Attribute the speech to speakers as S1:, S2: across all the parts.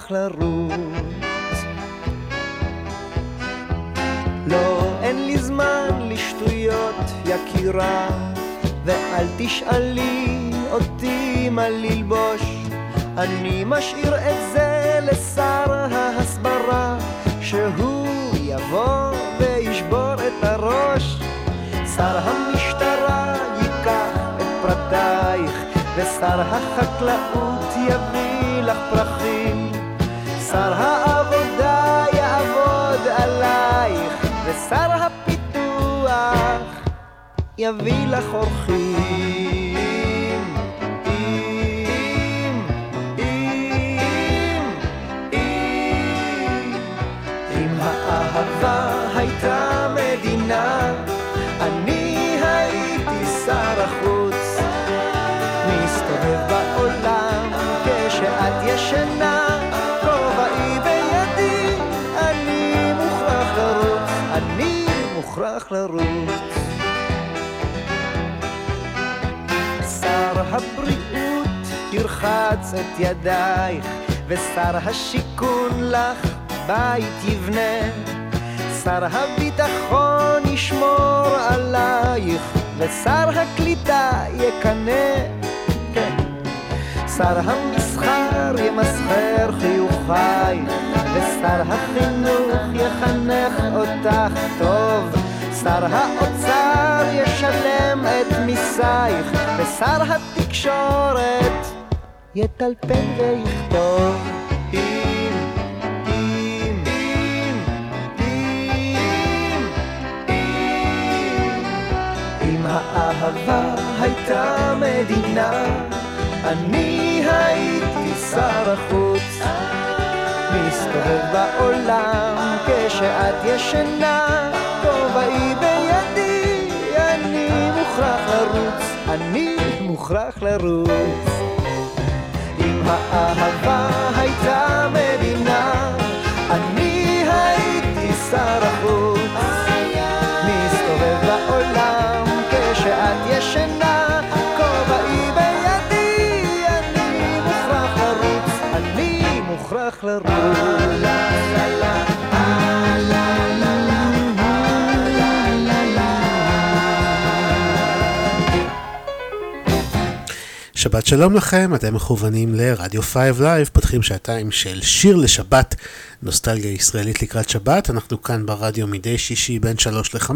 S1: מוכרח לרוץ לא, אין לי זמן לשטויות יקירה ואל תשאלי אותי מה ללבוש אני משאיר את זה לשר ההסברה שהוא יבוא וישבור את הראש. שר המשטרה ייקח את פרטייך, ושר החקלאות יביא לך פרחים. שר העבודה יעבוד עלייך, ושר הפיתוח יביא לך אורחים. הייתה מדינה, אני הייתי שר החוץ. מסתובב בעולם כשאת ישנה, מוכרח לרוץ. שר הבריאות ירחץ את ידייך, ושר השיכון לך בית יבנה. שר הביטחון ישמור עלייך, ושר הקליטה יקנא. כן. שר המסחר ימסחר חיוכייך, ושר החינוך יחנך אותך טוב. שר האוצר ישלם את מיסייך, ושר התקשורת יטלפן ויכתוב. האהבה הייתה מדינה, אני הייתי שר החוץ. מסתובב בעולם כשאת ישנה, כובעי בידי, אני מוכרח לרוץ, אני מוכרח לרוץ. אם האהבה הייתה מדינה, אני הייתי שר החוץ.
S2: שבת שלום לכם, אתם מכוונים לרדיו 5 Live, פותחים שעתיים של שיר לשבת, נוסטלגיה ישראלית לקראת שבת, אנחנו כאן ברדיו מדי שישי בין 3 ל-5,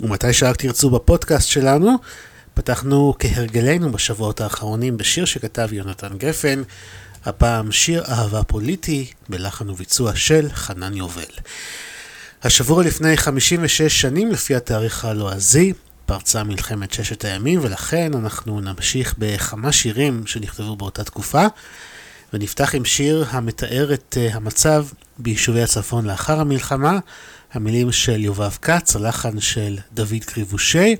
S2: ומתי שרק תרצו בפודקאסט שלנו, פתחנו כהרגלנו בשבועות האחרונים בשיר שכתב יונתן גפן, הפעם שיר אהבה פוליטי בלחן וביצוע של חנן יובל. השבוע לפני 56 שנים לפי התאריך הלועזי פרצה מלחמת ששת הימים ולכן אנחנו נמשיך בכמה שירים שנכתבו באותה תקופה ונפתח עם שיר המתאר את אה, המצב ביישובי הצפון לאחר המלחמה המילים של יובב כץ, הלחן של דוד קריבושי.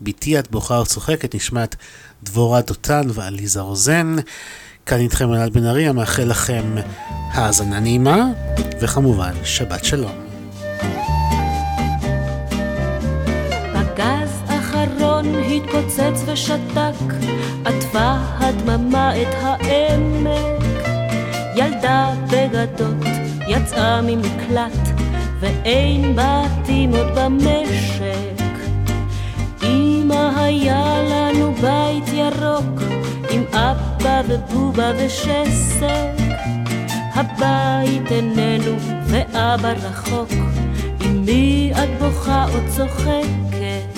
S2: בתי את בוכה וצוחקת נשמעת דבורה דותן ועליזה רוזן. כאן איתכם אלעד בן ארי, המאחל לכם האזנה נעימה, וכמובן, שבת שלום.
S3: ושתק, עטפה הדממה את העמק. ילדה בגדות יצאה ממקלט, ואין בתים עוד במשק. אמא היה לנו בית ירוק, עם אבא ובובה ושסק.
S4: הבית איננו ואבא רחוק, עם מי את בוכה או צוחקת?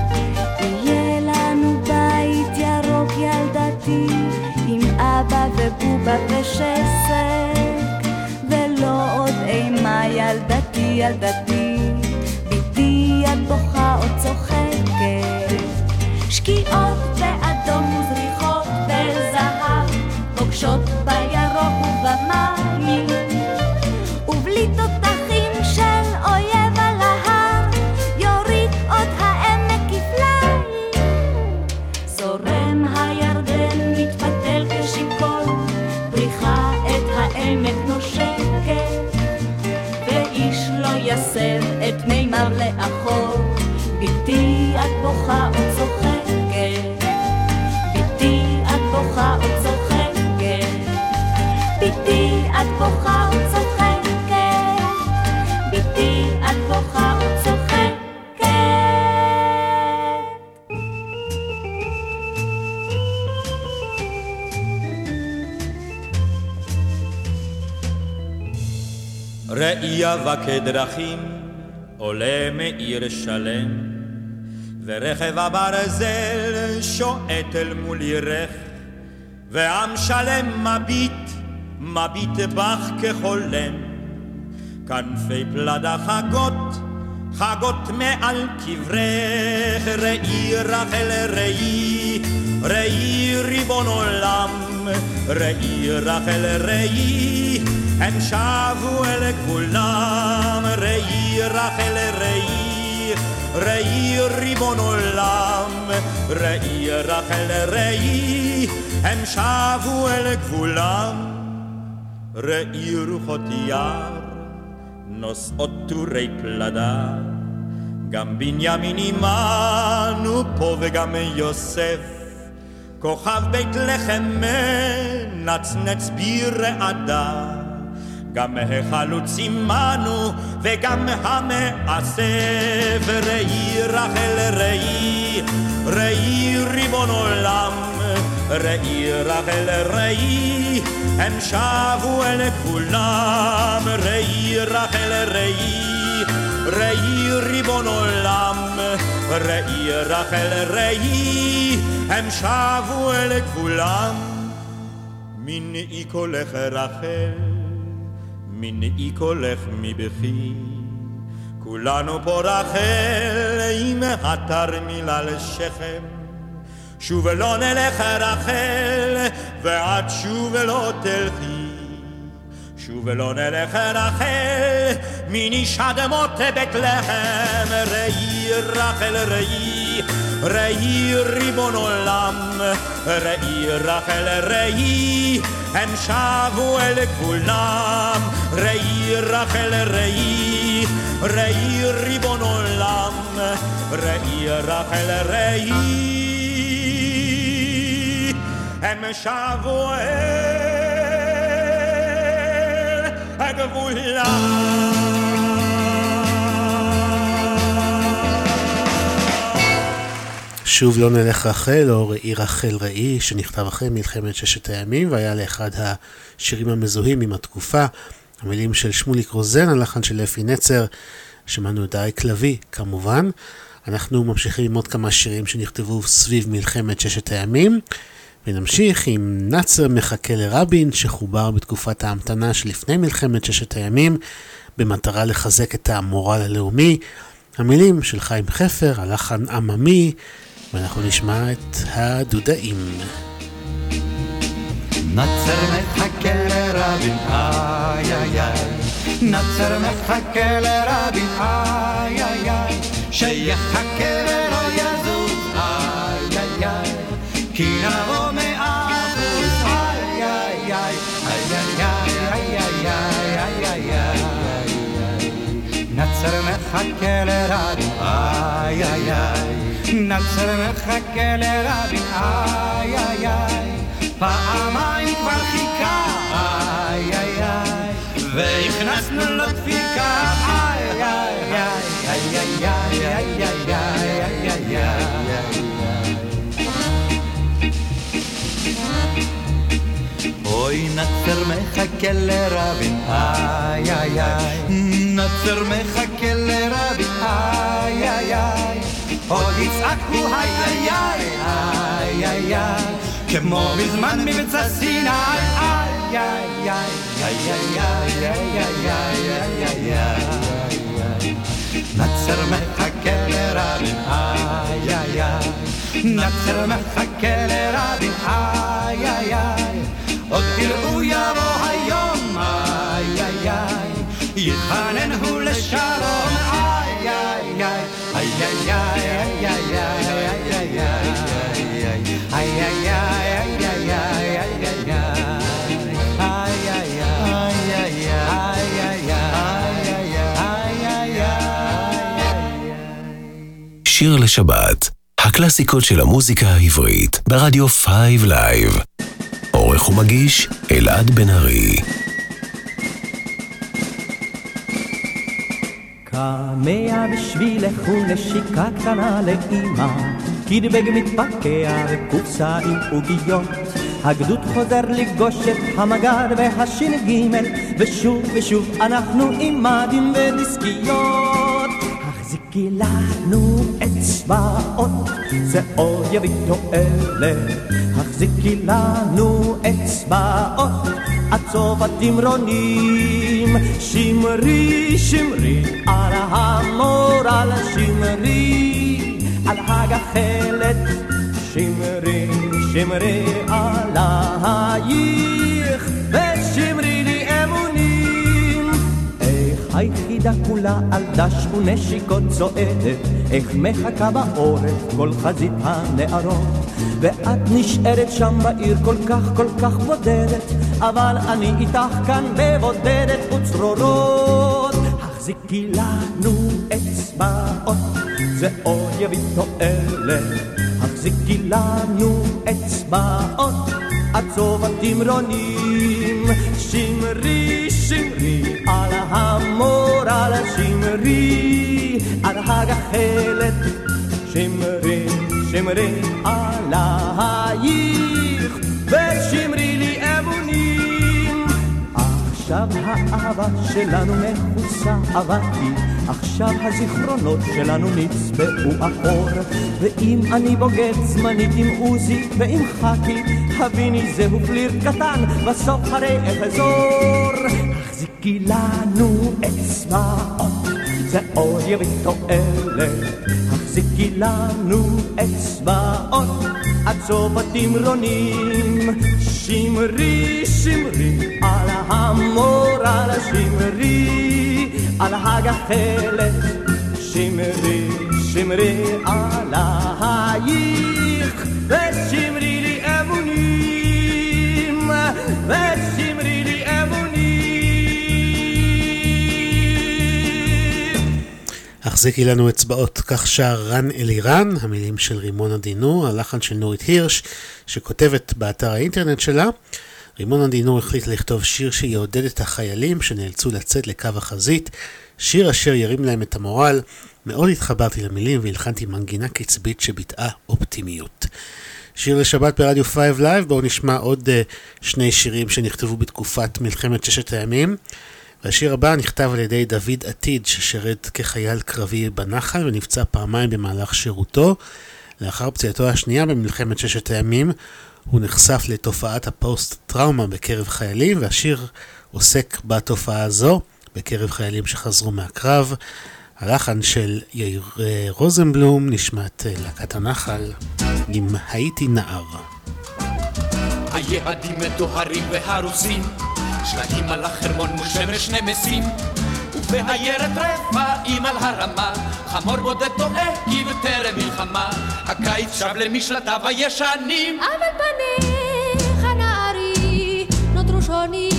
S5: אבא ובובה ושסק, ולא עוד אימה ילדתי ילדתי, ביתי את בוכה או צוחקת. שקיעות באדום וזריחות בזהב, פוגשות בירוק ובמים,
S6: ראייה וכדרכים עולה מעיר שלם, ורכב הברזל שועט אל מול ירך, ועם שלם מביט, מביט בך כחולם. כנפי פלדה חגות, חגות מעל קברך, ראי רחל ראי, ראי ריבון עולם, ראי רחל ראי, הם שבו אל גבולם, ראי רחל ראי, ראי ריבון עולם, ראי רחל ראי, הם שבו אל גבולם, ראי רוחות יער, נושאות טורי פלדה, גם בנימין עמנו פה וגם יוסף, כוכב בית לחם מנצנץ ברעדה. גם החלוץ עמנו וגם המאסף ראי רחל ראי ראי ריבון עולם ראי רחל ראי הם שבו אל כולם. ראי רחל ראי ראי ריבון עולם. ראי רחל ראי הם שבו אל גבולם מנעי קולך רחל מנעי קולך מבכי, כולנו פה רחל עם התרמיל על שכם. שוב לא נלך רחל, ואת שוב לא תלכי. שוב לא נלך רחל, מניש אדמות בית לחם. ראי רחל ראי, ראי ריבון עולם, ראי רחל ראי, הם שבו אל גבולם. ראי רחל ראי, ראי ריבון עולם, ראי רחל ראי, הם שבו אל הגבולם.
S2: שוב לא נלך רחל, או ראי רחל ראי, שנכתב אחרי מלחמת ששת הימים, והיה לאחד השירים המזוהים עם התקופה. המילים של שמוליק רוזן, הלחן של אפי נצר, שמענו את אריק לביא, כמובן. אנחנו ממשיכים עם עוד כמה שירים שנכתבו סביב מלחמת ששת הימים, ונמשיך עם נאצר מחכה לרבין, שחובר בתקופת ההמתנה שלפני מלחמת ששת הימים, במטרה לחזק את המורל הלאומי. המילים של חיים חפר, הלחן עממי, ואנחנו נשמע את הדודאים.
S7: נצר מחכה לרבין, איי איי איי. נצר מחכה לרבין, איי איי איי. שיחכה ולא יזוז. כי האומר נצר
S8: מחכה לרבי, איי איי איי. נצר מחכה לרבי, איי איי איי. פעמיים כבר חיכה, איי איי איי. נצר מחכה לרבין, איי איי איי. נצר מחכה לרבין, איי איי איי. עוד יצעקו איי איי איי איי איי. כמו בזמן מבצע סיני, איי איי איי איי איי איי נצר מחכה לרבין, איי איי איי. נצר מחכה לרבין, איי איי איי. עוד תראו יבוא היום איי איי איי יחנן הוא לשלום איי איי איי
S9: שיר לשבת, הקלאסיקות של המוזיקה העברית, ברדיו 5 לייב. עורך ומגיש, אלעד בן ארי.
S10: קמע בשבילך ונשיקה קטנה לאמא, קדבג מתפקע וקופסה עם עוגיות. הגדוד חוזר לפגוש את המג"ד והש"ג, ושוב ושוב אנחנו עם מדים ודיסקיות. החזיקי לנו אצבעות, זה עוד יביא תועלת. החזיקי לנו אצבעות, עד סוף התמרונים. שמרי, שמרי על המורל, שמרי על הגחלת. שמרי, שמרי עלייך, ושמרי לי אמונים. איך היחידה כולה על דש ונשיקות צועדת, איך מחכה בעורף כל חזית הנערות. ואת נשארת שם בעיר כל כך כל כך בודדת, אבל אני איתך כאן בבודדת וצרורות. החזיקי לנו אצבעות, זה יביא תועלת. החזיקי לנו אצבעות, סוף התמרונים. שמרי, שמרי על המורל, שמרי על הגחלת. שמרי, שמרי עלייך, ושמרי לי אמונים. עכשיו האהבה שלנו מכוסה אבקי, עכשיו הזיכרונות שלנו נצבעו אחור. ואם אני בוגד זמנית עם עוזי ועם חכי, הביני זהו פליר קטן, בסוף הרי אחזור. החזיקי לנו אצבעות, זה עוד יביא תועלת. החזיקי לנו אצבעות עד סוף התמרונים. שמרי, שמרי על המורל, שמרי על הגחלת. שמרי, שמרי עלייך, ושמרי
S2: החזיקי לנו אצבעות, כך שר רן אלירן, המילים של רימונה דינור, הלחן של נורית הירש, שכותבת באתר האינטרנט שלה. רימונה דינור החליטה לכתוב שיר שיעודד את החיילים שנאלצו לצאת לקו החזית, שיר אשר ירים להם את המורל. מאוד התחברתי למילים והלחנתי מנגינה קצבית שביטאה אופטימיות. שיר לשבת ברדיו 5 Live, בואו נשמע עוד אה, שני שירים שנכתבו בתקופת מלחמת ששת הימים. והשיר הבא נכתב על ידי דוד עתיד ששירת כחייל קרבי בנחל ונפצע פעמיים במהלך שירותו. לאחר פציעתו השנייה במלחמת ששת הימים הוא נחשף לתופעת הפוסט-טראומה בקרב חיילים והשיר עוסק בתופעה הזו בקרב חיילים שחזרו מהקרב. הלחן של יאיר אה, רוזנבלום נשמעת אה, להקת הנחל עם הייתי נער.
S11: היעדים מטוהרים והרוסים, שלטים על החרמון מול שמש נמסים, ובעיירת רפאים על הרמה, חמור בודד טועה כי בטרם מלחמה, הקיץ שב למשלטיו הישנים.
S12: אבל פניך נערי נותרו שונים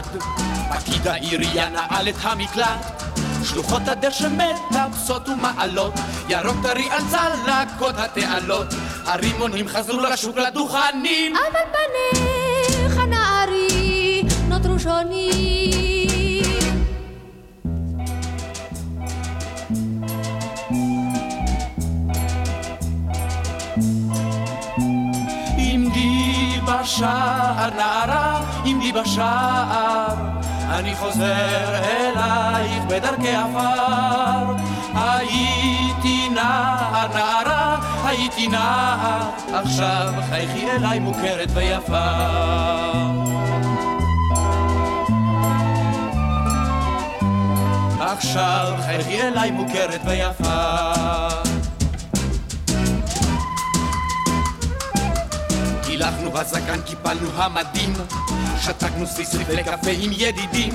S11: גורד, פקיד העירייה נעל את המקלט. שלוחות הדשא מטפסות ומעלות, ירוק טרי על צלקות התעלות. הרימונים חזרו לשוק לדוכנים.
S12: אבל פניך נערי נותרו שונים.
S11: עמדי בשער נערה, עמדי בשער, אני חוזר אלייך בדרכי עפר. הייתי נער נערה, הייתי נער, עכשיו חייכי אליי מוכרת ויפה. עכשיו חייכי אליי מוכרת ויפה. בזקן, קיפלנו המדים, שתקנו סביסריף לקפה עם ידידים.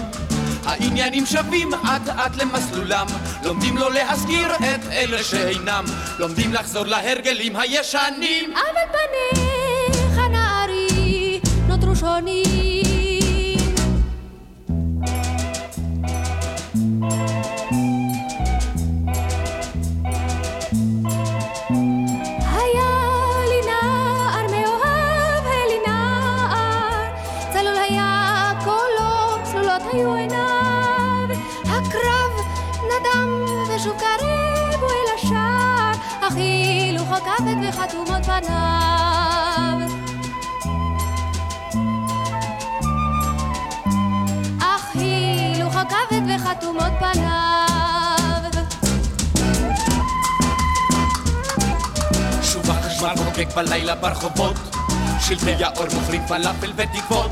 S11: העניינים שווים אט אט למסלולם, לומדים לא להזכיר את אלה שאינם, לומדים לחזור להרגלים הישנים.
S12: אבל פניך נערי נותרו שונים.
S11: חוגג בלילה ברחובות, שלטי האור מוכרים פלאפל ותקוות.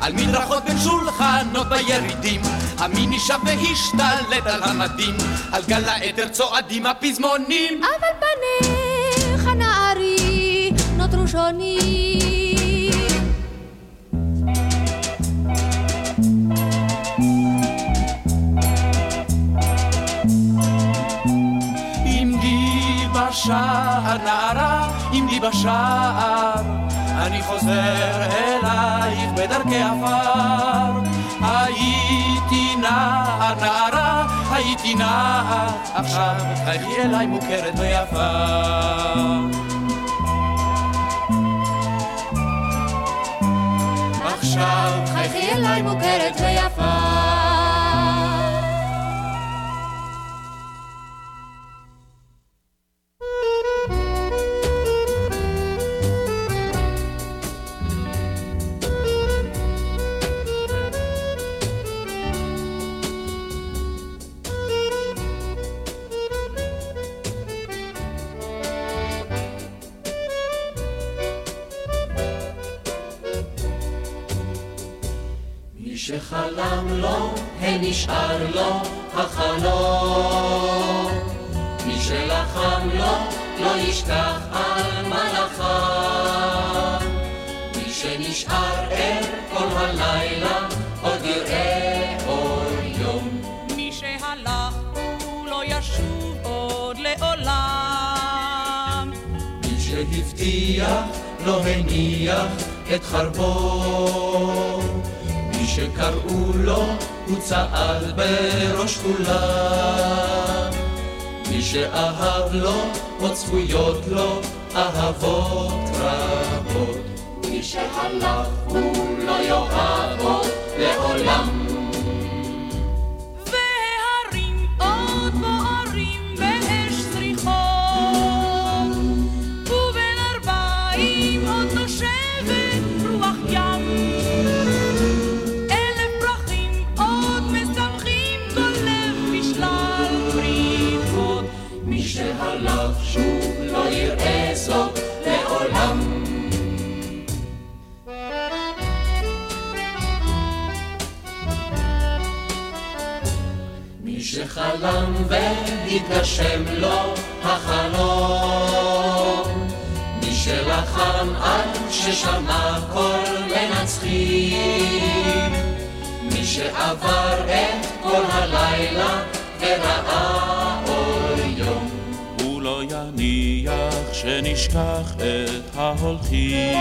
S11: על מדרכות בין שולחנות בירידים, המיני שב והשתלט על המדים, על גל העדר צועדים הפזמונים.
S12: אבל פניך נערי נותרו שונים.
S11: עמדי בשער נערה, עמדי בשער, אני חוזר אלייך בדרכי עפר. הייתי נער נערה, הייתי נער, עכשיו חייכי אליי מוכרת ויפה. עכשיו
S12: חייכי אליי מוכרת ויפה.
S13: שחלם לו, הנשאר לו החלום. מי שלחם לו, לא ישכח על מלאכיו. מי שנשאר ער כל הלילה, עוד יראה אור יום.
S14: מי שהלך הוא לא ישוב עוד לעולם.
S13: מי שהבטיח, לא הניח את חרבו. שקראו לו, הוא צעד בראש כולם. מי שאהב לו, עוד צפויות לו אהבות רבות. מי שהלך, הוא לא יאהב עוד לעולם. מי וחלם והתגשם לו החלום. מי שלחם עד ששמע קול מנצחים, מי שעבר את כל הלילה וראה אור יום.
S14: הוא לא יניח שנשכח את ההולכים.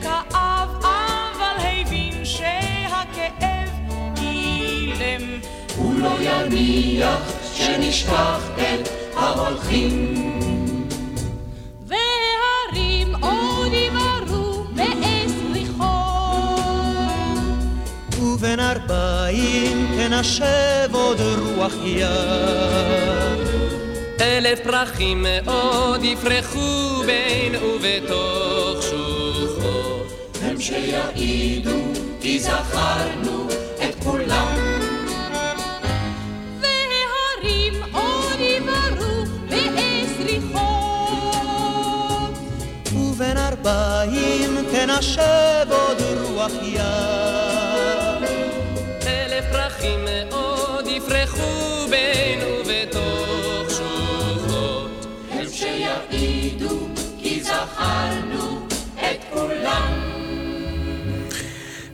S15: מי שכאב אבל הבין שהכאב אילם.
S13: הוא לא יניח שנשכח את ההולכים.
S12: והרים עוד.
S16: ובין ארבעים תנשב עוד רוח ים.
S17: אלף פרחים מאוד יפרחו בין ובתוך שוחות.
S13: שיעידו כי זכרנו את כולם.
S12: והרים עוד יבערו בעז ריחון.
S16: ובין ארבעים תנשב עוד רוח ים.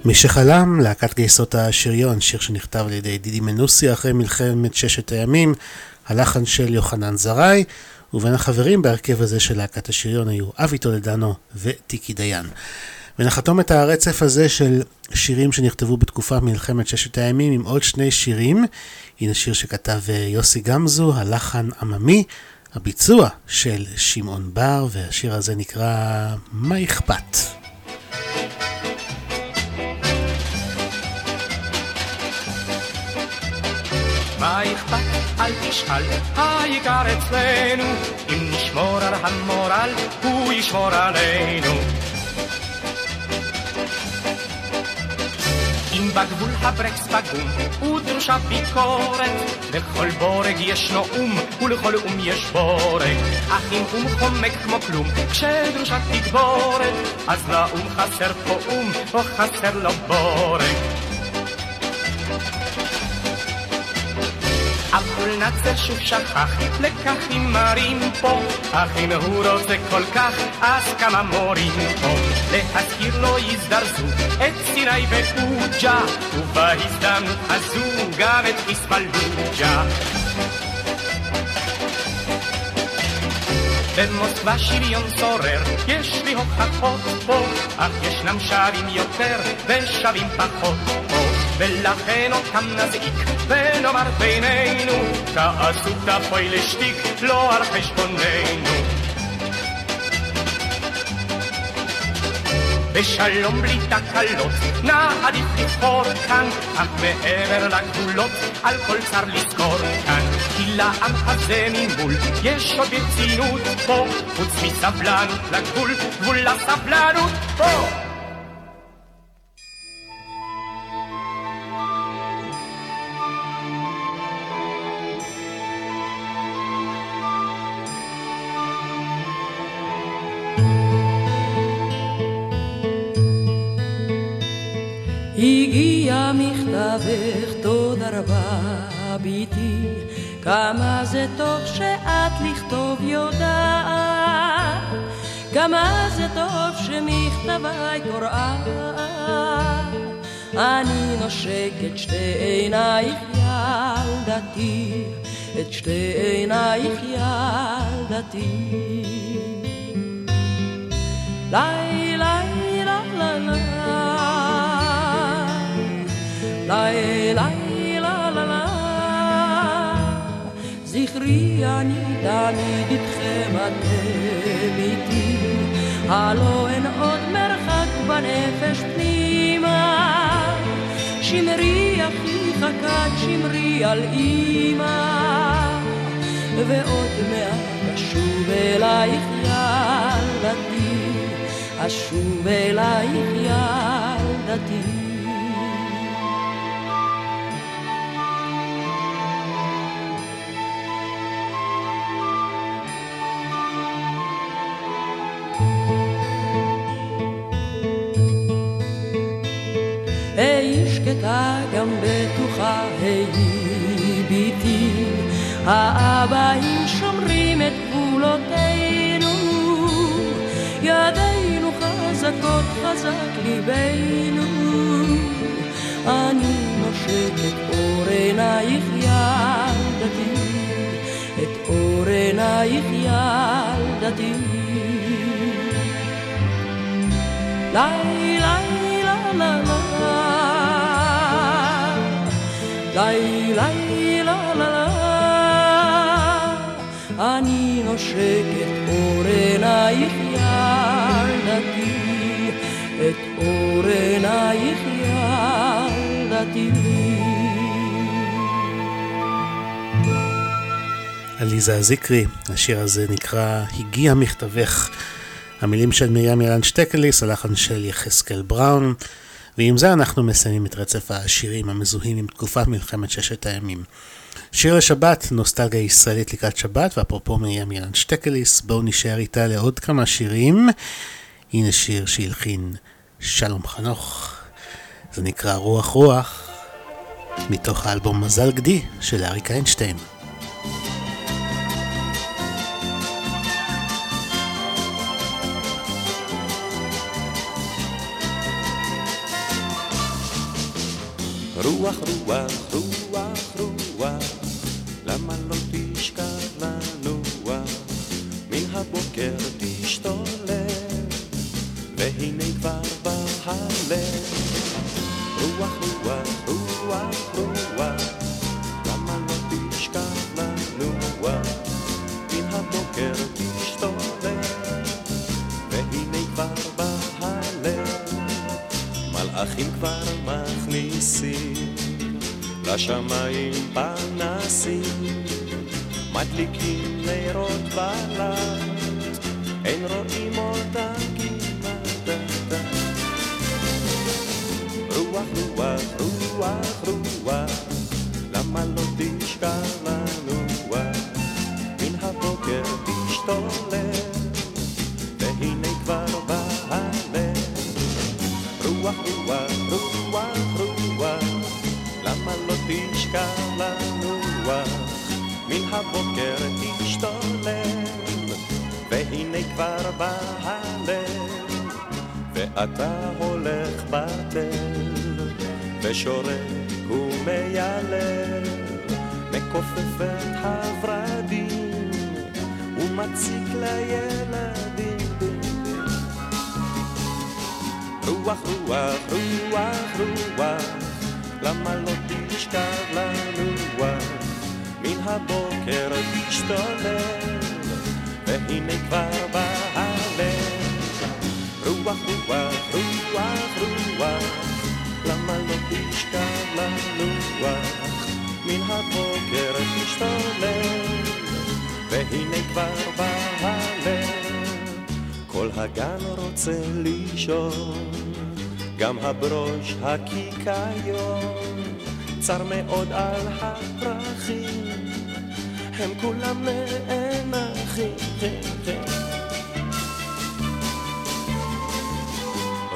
S2: מי שחלם, להקת גייסות השריון, שיר שנכתב על ידי דידי מנוסי אחרי מלחמת ששת הימים, הלחן של יוחנן זרעי, ובין החברים בהרכב הזה של להקת השריון היו אבי טולדנו וטיקי דיין. ונחתום את הרצף הזה של שירים שנכתבו בתקופה מלחמת ששת הימים עם עוד שני שירים. הנה שיר שכתב אה, יוסי גמזו, הלחן עממי, הביצוע של שמעון בר, והשיר הזה נקרא "מה אכפת?"
S18: מה אכפת? אל תשאל, העיקר אצלנו. אם נשמור על המורל, הוא ישמור עלינו. אם בגבול הברקס פגום, ודרושה ביקורת, לכל בורג ישנו אום, ולכל אום יש בורג. אך אם אום חומק כמו כלום, כשדרושה תגבורת, אז לאום חסר פה אום, או חסר לו בורג. אבל נאצר שוב שכח לקחים מרים פה. אך אם הוא רוצה כל כך אז כמה מורים פה. להזכיר לו יזדרזו את סיני ועוג'ה ובהזדמנות הזו גם את חיספלוג'ה במוסקבה שריון שורר, יש לי הוכחות פה, אך ישנם שווים יותר ושווים פחות פה. ולכן אותם נזעיק ונאמר בינינו, תעשו תפוי לשטיק, לא על חשבוננו. בשלום בלי תקלות, נא עדיף לבחור כאן, אך מעבר לגבולות, על כל צר לזכור כאן. כי לעם הזה ממול, יש עוד ברצינות פה, חוץ מסבלנות לגבול, גבול לסבלנות פה.
S4: תודה רבה, ביתי, כמה זה טוב שאת לכתוב יודעת, כמה זה טוב שמכתביי קוראה. אני נושק את שתי עינייך ילדתי, את שתי עינייך ילדתי. לי, לי, לה, לה, לה. לי, זכרי אני תמיד איתכם אתם איתי, הלא אין עוד מרחק בנפש פנימה. שמרי אחי חכת שמרי על אמא, ועוד מעט אשוב אלייך ילדתי, אשוב אלייך ילדתי. האבאים שומרים את גבולותינו, ידינו חזקות חזק ליבנו, אני נושק את אור עינייך ילדתי, את אור עינייך ילדתי. לי לי la la la לי לי אני נושקת אור עינייך ילדתי את אור עינייך ילדתי
S2: עליזה זיקרי, השיר הזה נקרא "הגיע מכתבך". המילים של מרים ילן שטקליס, הלחן של יחזקאל בראון, ועם זה אנחנו מסיימים את רצף השירים המזוהים עם תקופת מלחמת ששת הימים. שיר לשבת, נוסטלגיה ישראלית לקראת שבת, ואפרופו מרים ילן שטקליס, בואו נשאר איתה לעוד כמה שירים. הנה שיר שהלחין שלום חנוך, זה נקרא רוח רוח, מתוך האלבום מזל גדי של אריק איינשטיין.
S19: רוח, רוח, רוח, הבוקר תשתולל, והנה כבר בא הלב. רוח, רוח, רוח, רוח, למה לא תשכח לנוח? מן הבוקר תשתולל, והנה כבר בא הלב. מלאכים כבר מכניסים לשמיים פנסים, מדליקים נרות בלט, אין רואים אותם כמעט. רוח, רוח, רוח, רוח, למה לא תשכח לנוח? מן הבוקר תשתולל, והנה כבר בא הלב. רוח, רוח, רוח, רוח, למה לא תשכח לנוח? מן הבוקר כבר בא הלב, ואתה הולך בתל, ושורק ומיילל, מכופף את הורדים, ומציק לילדים. רוח, רוח, רוח, רוח, למה לא תשכח לנוח? מן הבוקר תשתולל, והנה כבר בא הלב. רוח, רוח, רוח, רוח, למה לא תשכח לנוח? מן הבוקר תשתולל, והנה כבר בא הלב. כל הגן רוצה לישון, גם הברוש הקיקיון, צר מאוד על הפרחים, הם כולם נאנחים.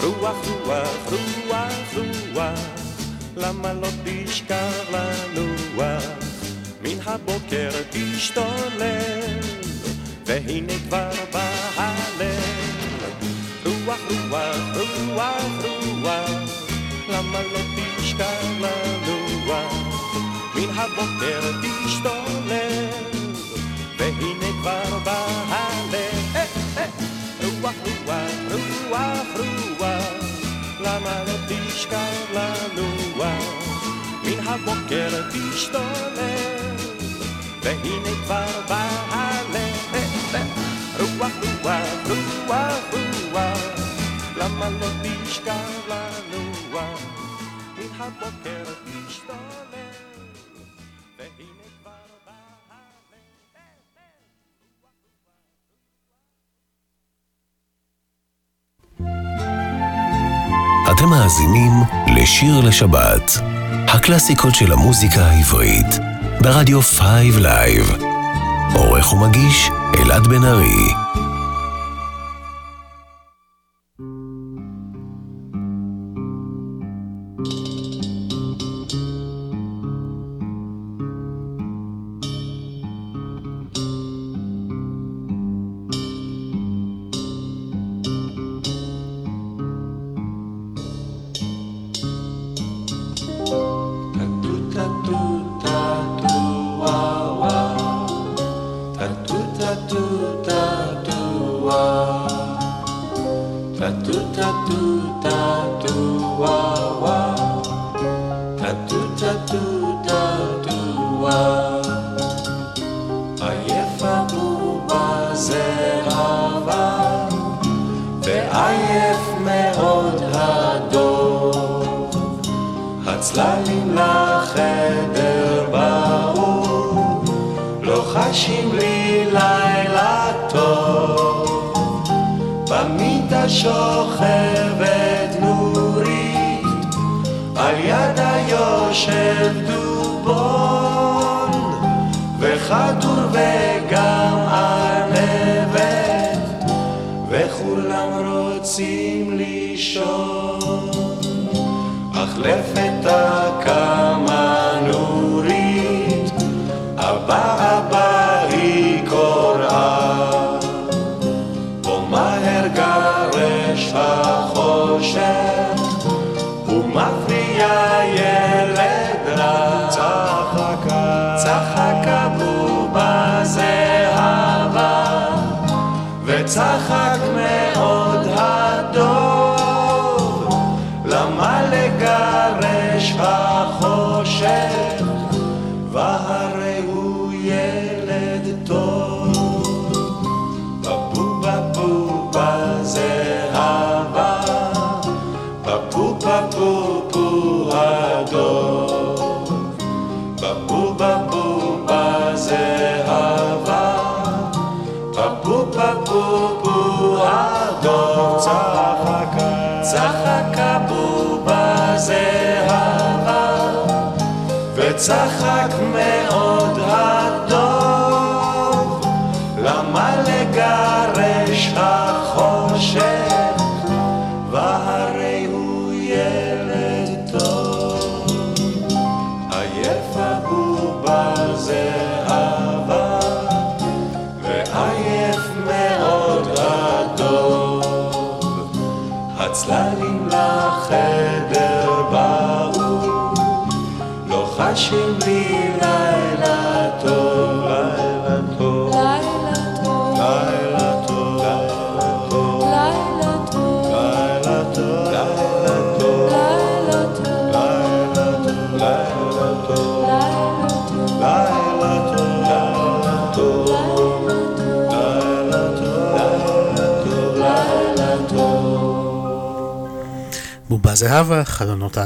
S19: רוח, רוח, רוח, רוח, למה לא תשכח לנוח? מן הבוקר תשתולל, והנה כבר בא הלב. רוח, רוח, רוח, רוח, למה לא תשכח לנוח? הבוקר תשתולל, והנה כבר בא הלב. רוח, רוח, רוח, רוח, למה לא תשכח לנוח? מן הבוקר תשתולל, והנה כבר בא הלב. רוח, רוח, רוח, רוח, למה לא תשכח לנוח? מן הבוקר תשתולל,
S9: אתם מאזינים לשיר לשבת, הקלאסיקות של המוזיקה העברית, ברדיו 5 Live. עורך ומגיש אלעד בן ארי.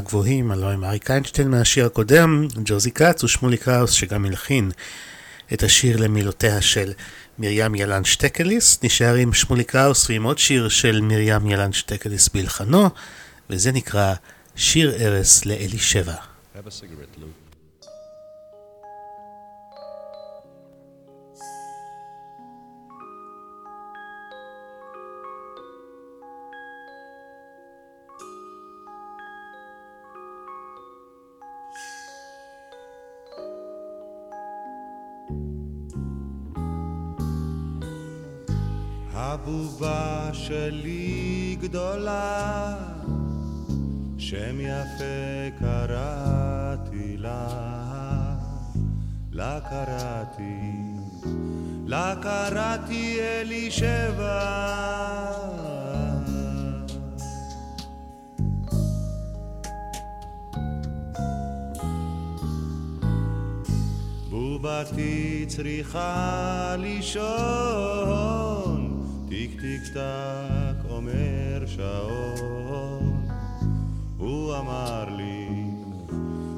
S2: הגבוהים, הלוא עם אריק איינשטיין מהשיר הקודם, ג'וזי כץ ושמולי קראוס שגם הלחין את השיר למילותיה של מרים ילן שטקליס. נשאר עם שמולי קראוס ועם עוד שיר של מרים ילן שטקליס בלחנו, וזה נקרא שיר ערש לאלישבע.
S20: Have a cigarette, Luke.
S21: שלי גדולה, שם יפה קראתי לה, לה קראתי, לה קראתי אלישבע. בובתי צריכה לישון, טיק טיק טק אומר שעון. הוא אמר לי,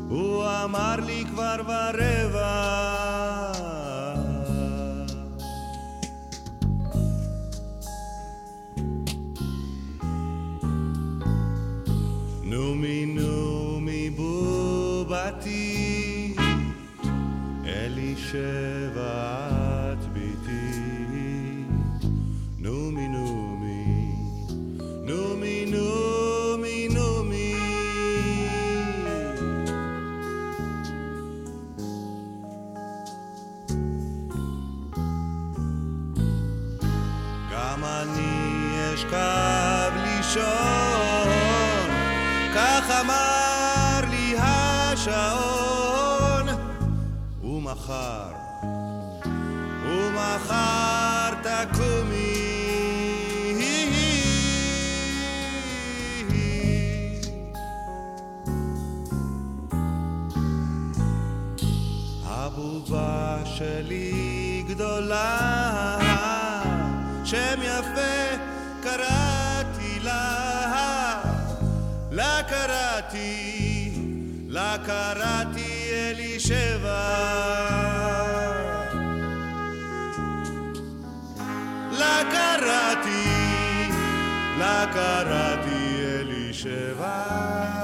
S21: הוא אמר לי כבר ברבע. נומי נומי בובתי אלישבע
S22: קראתי אלישבע. לה קראתי, לה קראתי אלישבע.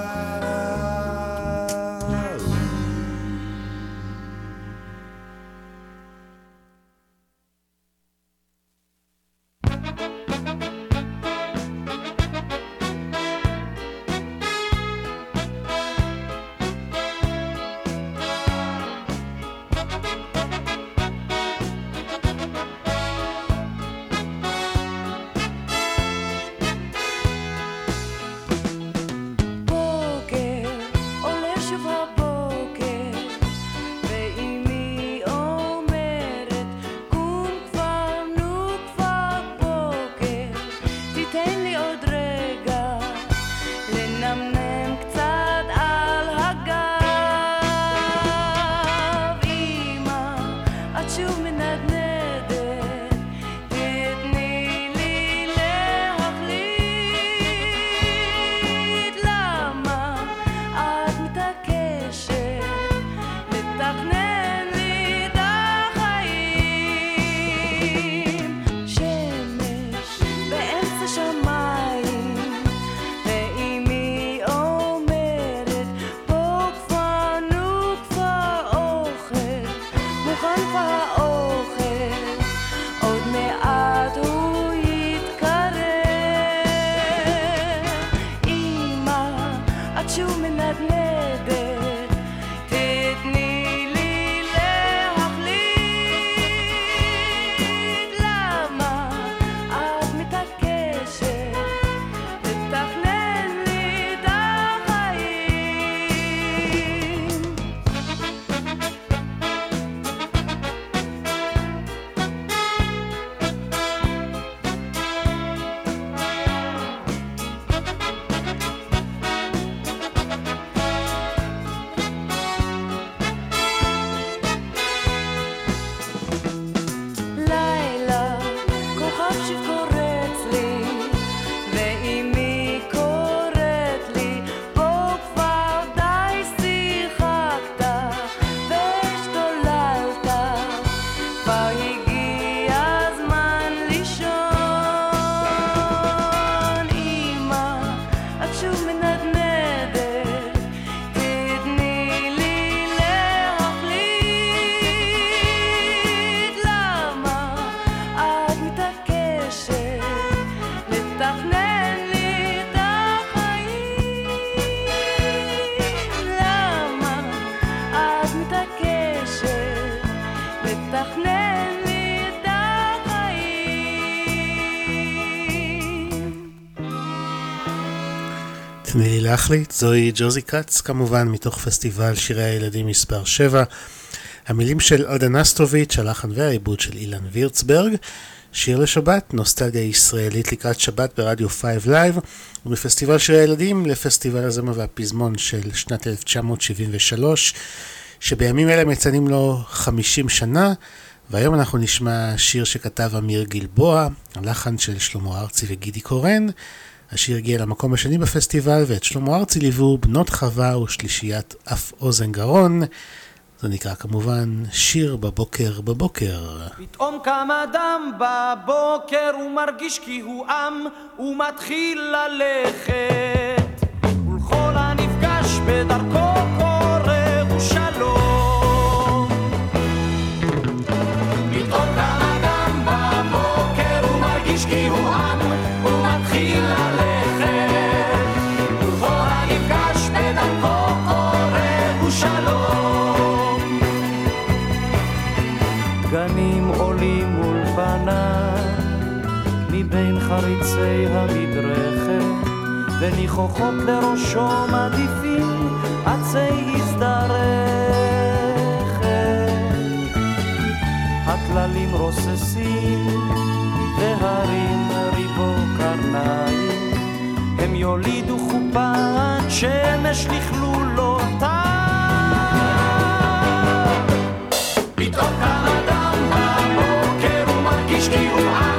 S23: להחליט,
S2: זוהי ג'וזי כץ, כמובן מתוך פסטיבל שירי הילדים מספר 7. המילים של עדה נסטוביץ', הלחן והעיבוד של אילן וירצברג. שיר לשבת, נוסטלגיה ישראלית לקראת שבת ברדיו 5 Live, ומפסטיבל שירי הילדים לפסטיבל הזמר והפזמון של שנת 1973, שבימים אלה מציינים לו 50 שנה, והיום אנחנו נשמע שיר שכתב אמיר גלבוע, הלחן של שלמה ארצי וגידי קורן. השיר הגיע למקום השני בפסטיבל, ואת שלמה ארצי ליוו בנות חווה ושלישיית אף אוזן גרון. זה נקרא כמובן שיר בבוקר בבוקר.
S24: פתאום קם אדם בבוקר ומרגיש כי הוא עם ומתחיל ללכת ולכל הנפגש בדרכו קורא הוא שלום וניחוחות לראשו מעדיפים עצי הזדרכת. הטללים רוססים והרים ריבו קרניים, הם יולידו חופה עד שמש לכלולותיו. פתאום קם אדם בבוקר ומרגיש כי הוא עם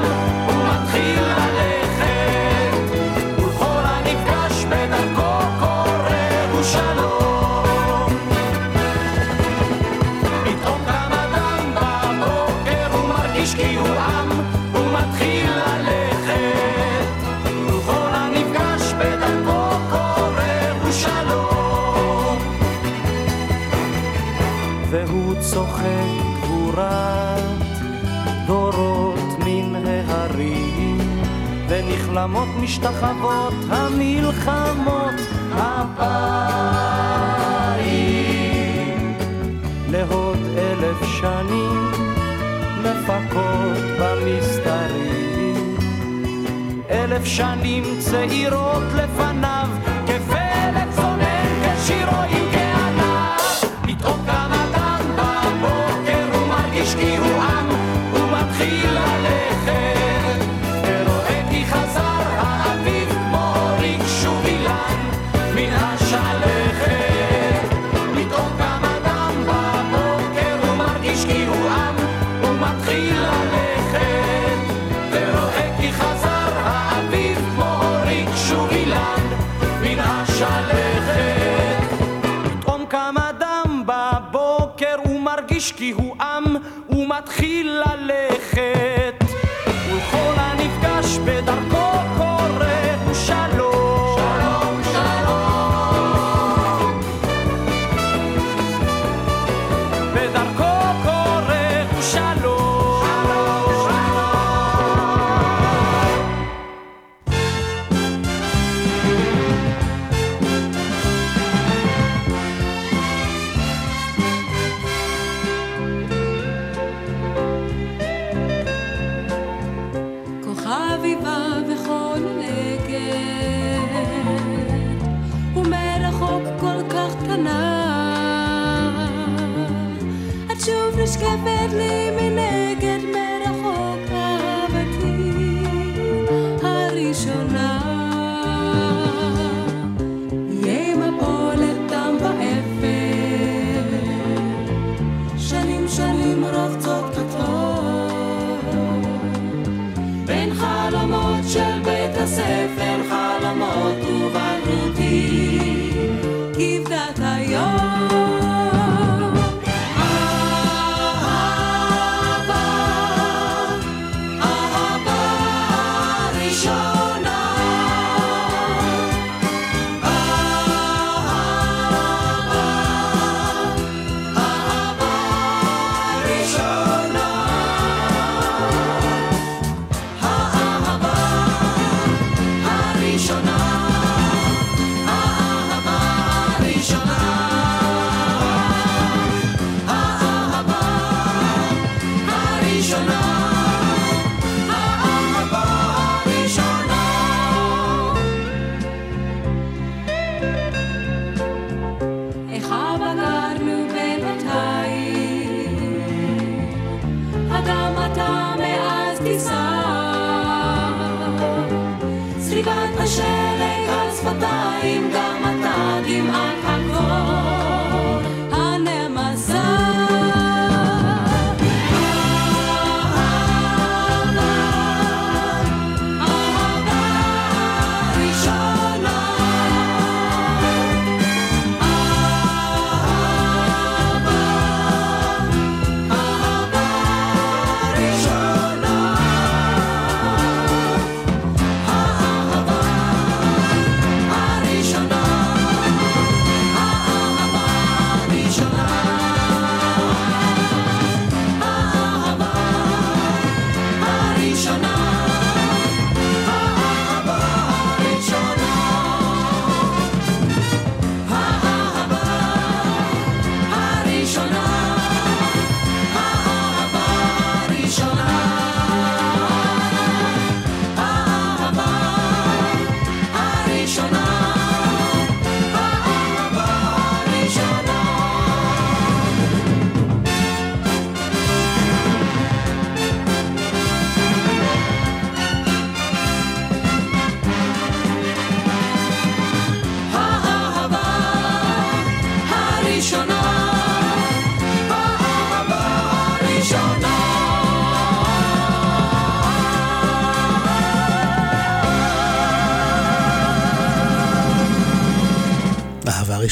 S22: והוא צוחק גבורת דורות מן ההרים, ונכלמות משתחוות המלחמות הבאים. להוד אלף שנים לפחות במסתרים, אלף שנים צעירות לפניו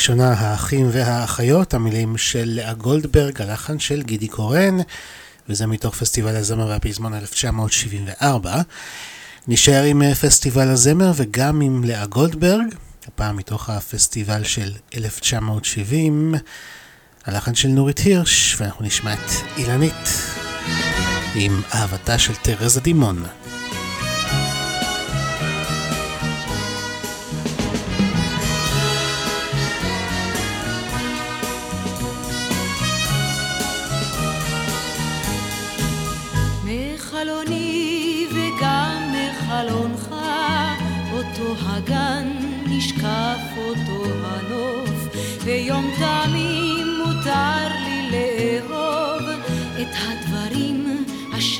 S25: הראשונה,
S2: האחים והאחיות, המילים של לאה גולדברג, הלחן של גידי קורן, וזה מתוך פסטיבל הזמר והפזמון 1974. נשאר עם אה, פסטיבל הזמר וגם עם לאה גולדברג, הפעם מתוך הפסטיבל של 1970, הלחן של נורית הירש, ואנחנו נשמע את אילנית עם אהבתה של תרזה דימון.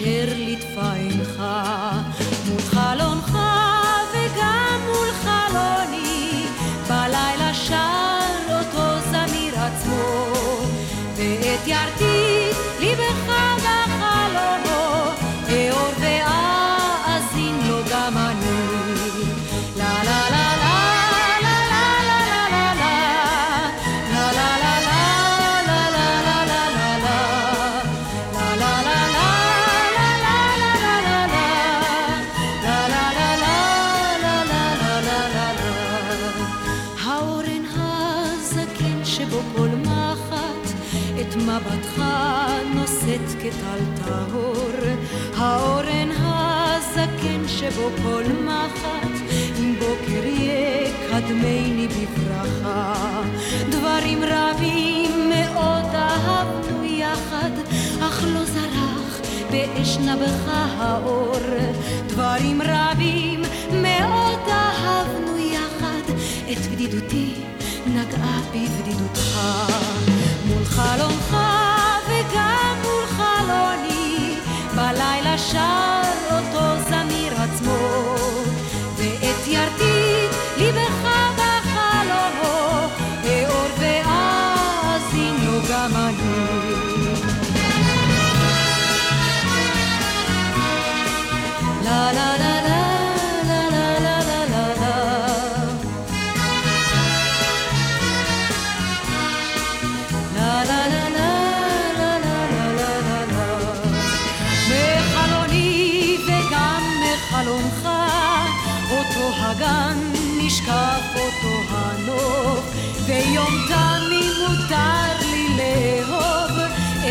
S22: אשר יקדמני בברכה. דברים רבים מאוד אהבנו יחד, אך לא זרח באש נבך האור. דברים רבים מאוד אהבנו יחד, את בדידותי נגעה בבדידותך. מול חלומך וגם מול חלוני, בלילה שר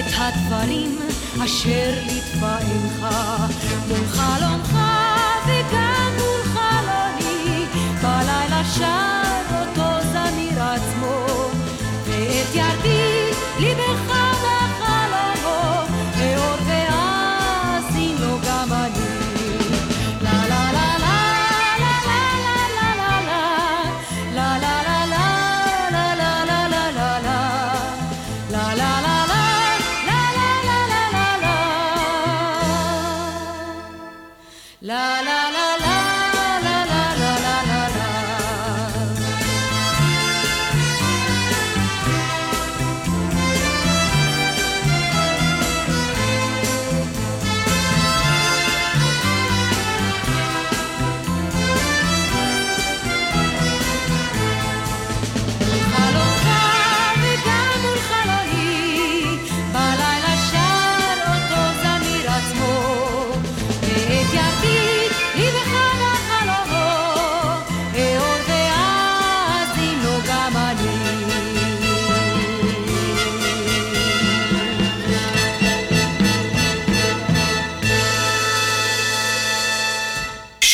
S22: את הדברים אשר עינך, מול חלומך וגם מול חלוני, בלילה שר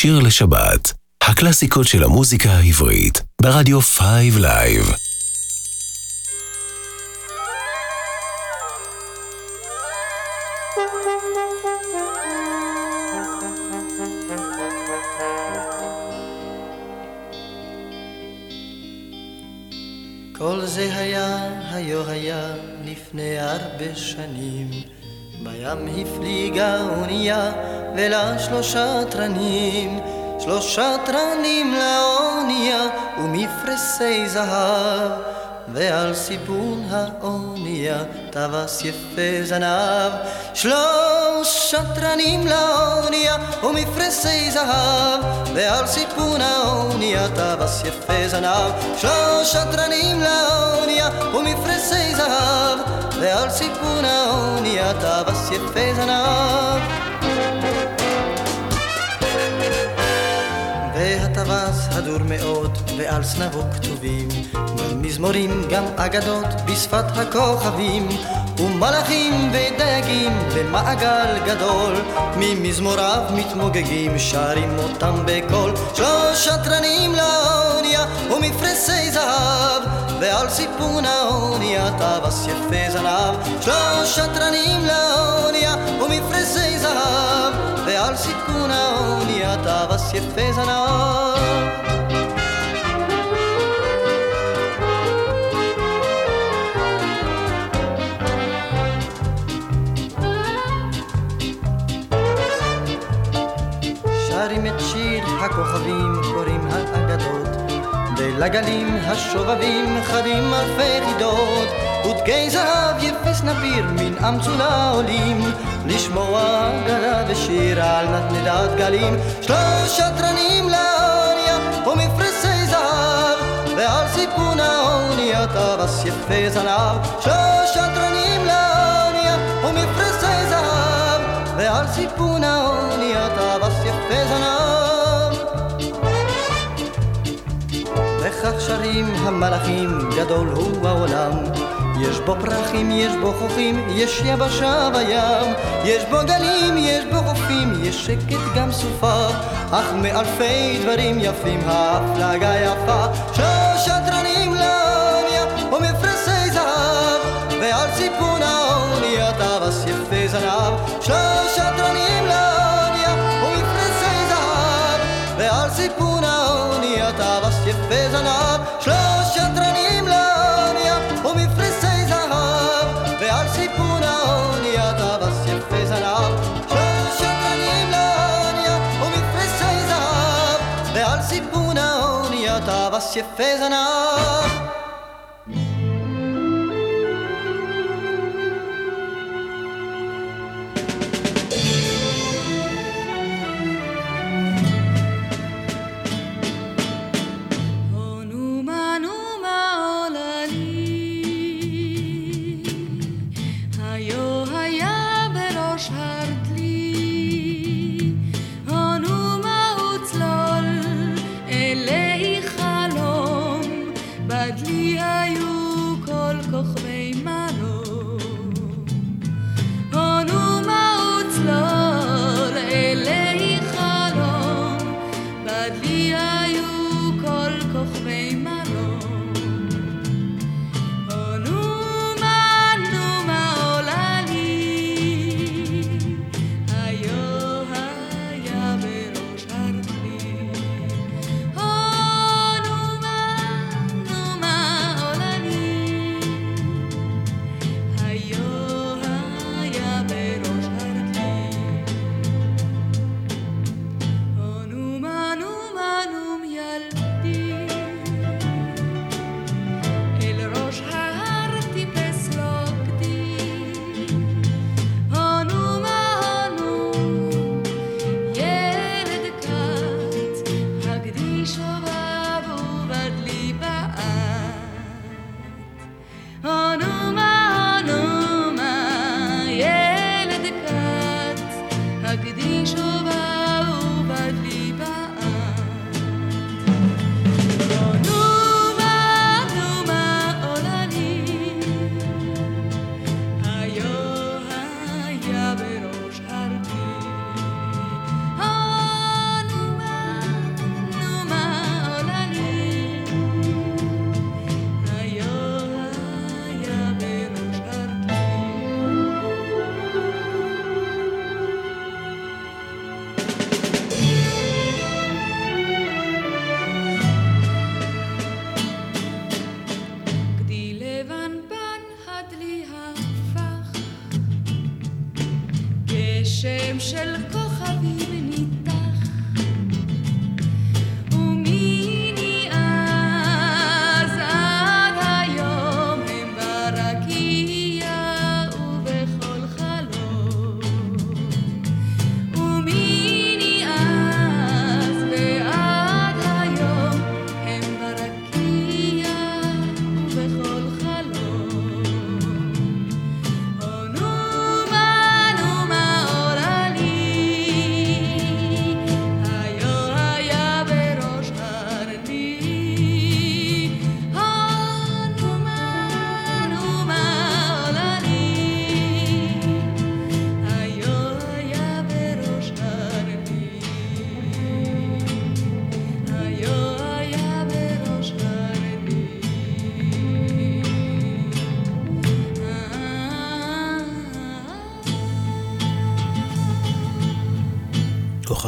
S9: שיר לשבת, הקלאסיקות של המוזיקה העברית, ברדיו 5 Live.
S1: כל זה היה, היו היה, לפני הרבה שנים. בים הפליגה אונייה, ולה שלושה תרנים. שלושה תרנים לאונייה, ומפרסי זהב. ועל סיפון האונייה טווס יפה זנב. שלוש שטרנים לאונייה ומפרסי זהב, ועל סיפון האונייה טווס יפה זנב. שלוש שטרנים לאונייה ומפרסי זהב, ועל סיפון האונייה טווס יפה זנב. והטווס הדור מאוד, ועל זנבו כתובים מזמורים, גם אגדות בשפת הכוכבים, ומלאכים ודייגים במעגל גדול, ממזמוריו מתמוגגים, שרים אותם בקול. שלוש שטרנים לאונייה ומפרסי זהב, ועל סיפון האונייה טווס יפה זנב. שלוש שטרנים לאונייה ומפרסי זהב, peal siit, kuna on ja tavas siit feesana. ולגלים השובבים חד הים אלפי חידות, ודגי זהב יפי סנפיר מן המצולה עולים, לשמוע אגדה ושיר על נדנדת גלים, שלושה תרנים לאונייה ומפרשי זהב, ועל סיפון האונייה טווס יפה זנב, שלושה תרנים לאונייה ומפרשי זהב, ועל סיפון האונייה טווס יפה זנב. וכך שרים המלאכים, גדול הוא העולם. יש בו פרחים, יש בו חופים, יש יבשה בים. יש בו גלים, יש בו חופים, יש שקט גם סופה. אך מאלפי דברים יפים ההפלגה יפה. שלוש שטרנים לאונייה ומפרסי זהב, ועל סיפון האונייה טווס יפה זנב. שלוש שטרנים לאונייה טווס יפה זנב.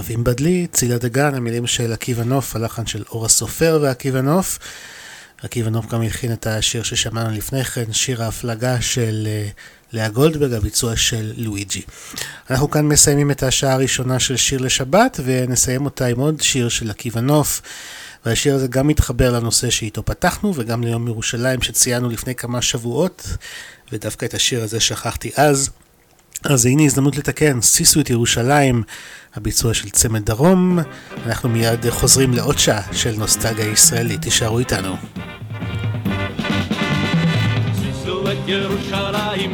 S26: אביב בדלי,
S2: צילה דגן, המילים של עקיבא נוף, הלחן של אור הסופר ועקיבא נוף. עקיבא נוף גם הכין את השיר ששמענו לפני כן, שיר ההפלגה של אה, לאה גולדברג, הביצוע של לואיג'י. אנחנו כאן מסיימים את השעה הראשונה של שיר לשבת, ונסיים אותה עם עוד שיר של עקיבא נוף. והשיר הזה גם מתחבר לנושא שאיתו פתחנו, וגם ליום ירושלים שציינו לפני כמה שבועות, ודווקא את השיר הזה שכחתי אז. אז הנה הזדמנות לתקן, סיסו את ירושלים, הביצוע של צמד דרום. אנחנו מיד חוזרים לעוד שעה של נוסטגיה ישראלית, תישארו איתנו.
S27: סיסו את ירושלים,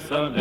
S27: Sunday.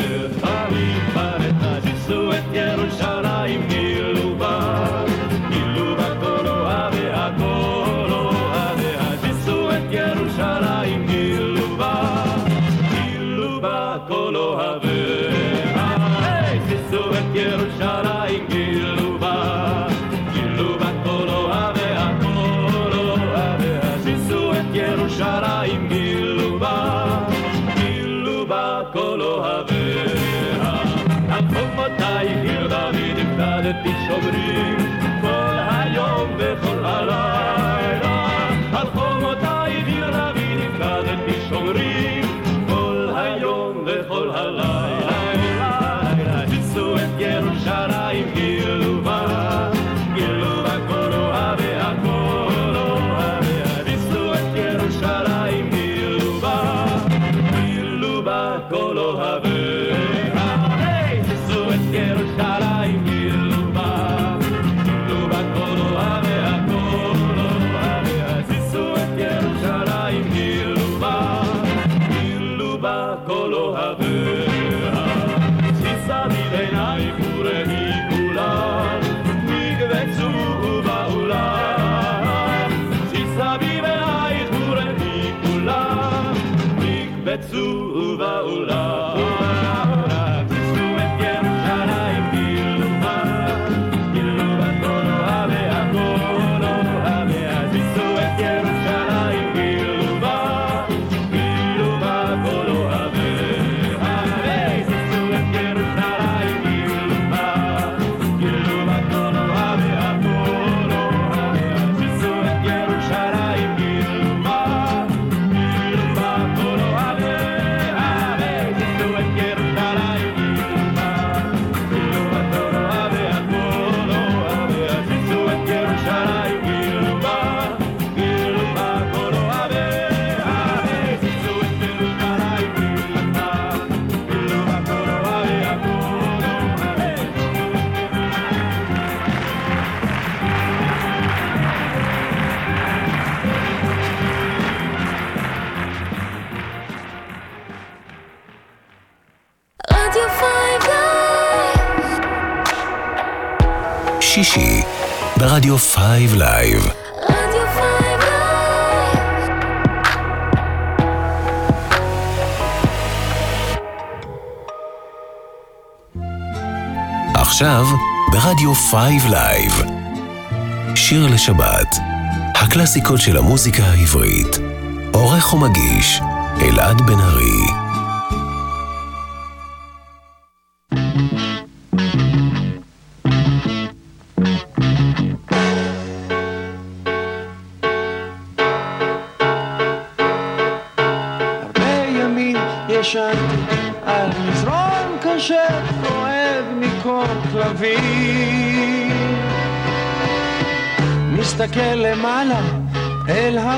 S12: רדיו Five Live.
S24: עכשיו, ברדיו Five Live. שיר לשבת. הקלאסיקות של המוזיקה העברית. עורך ומגיש, אלעד בן ארי.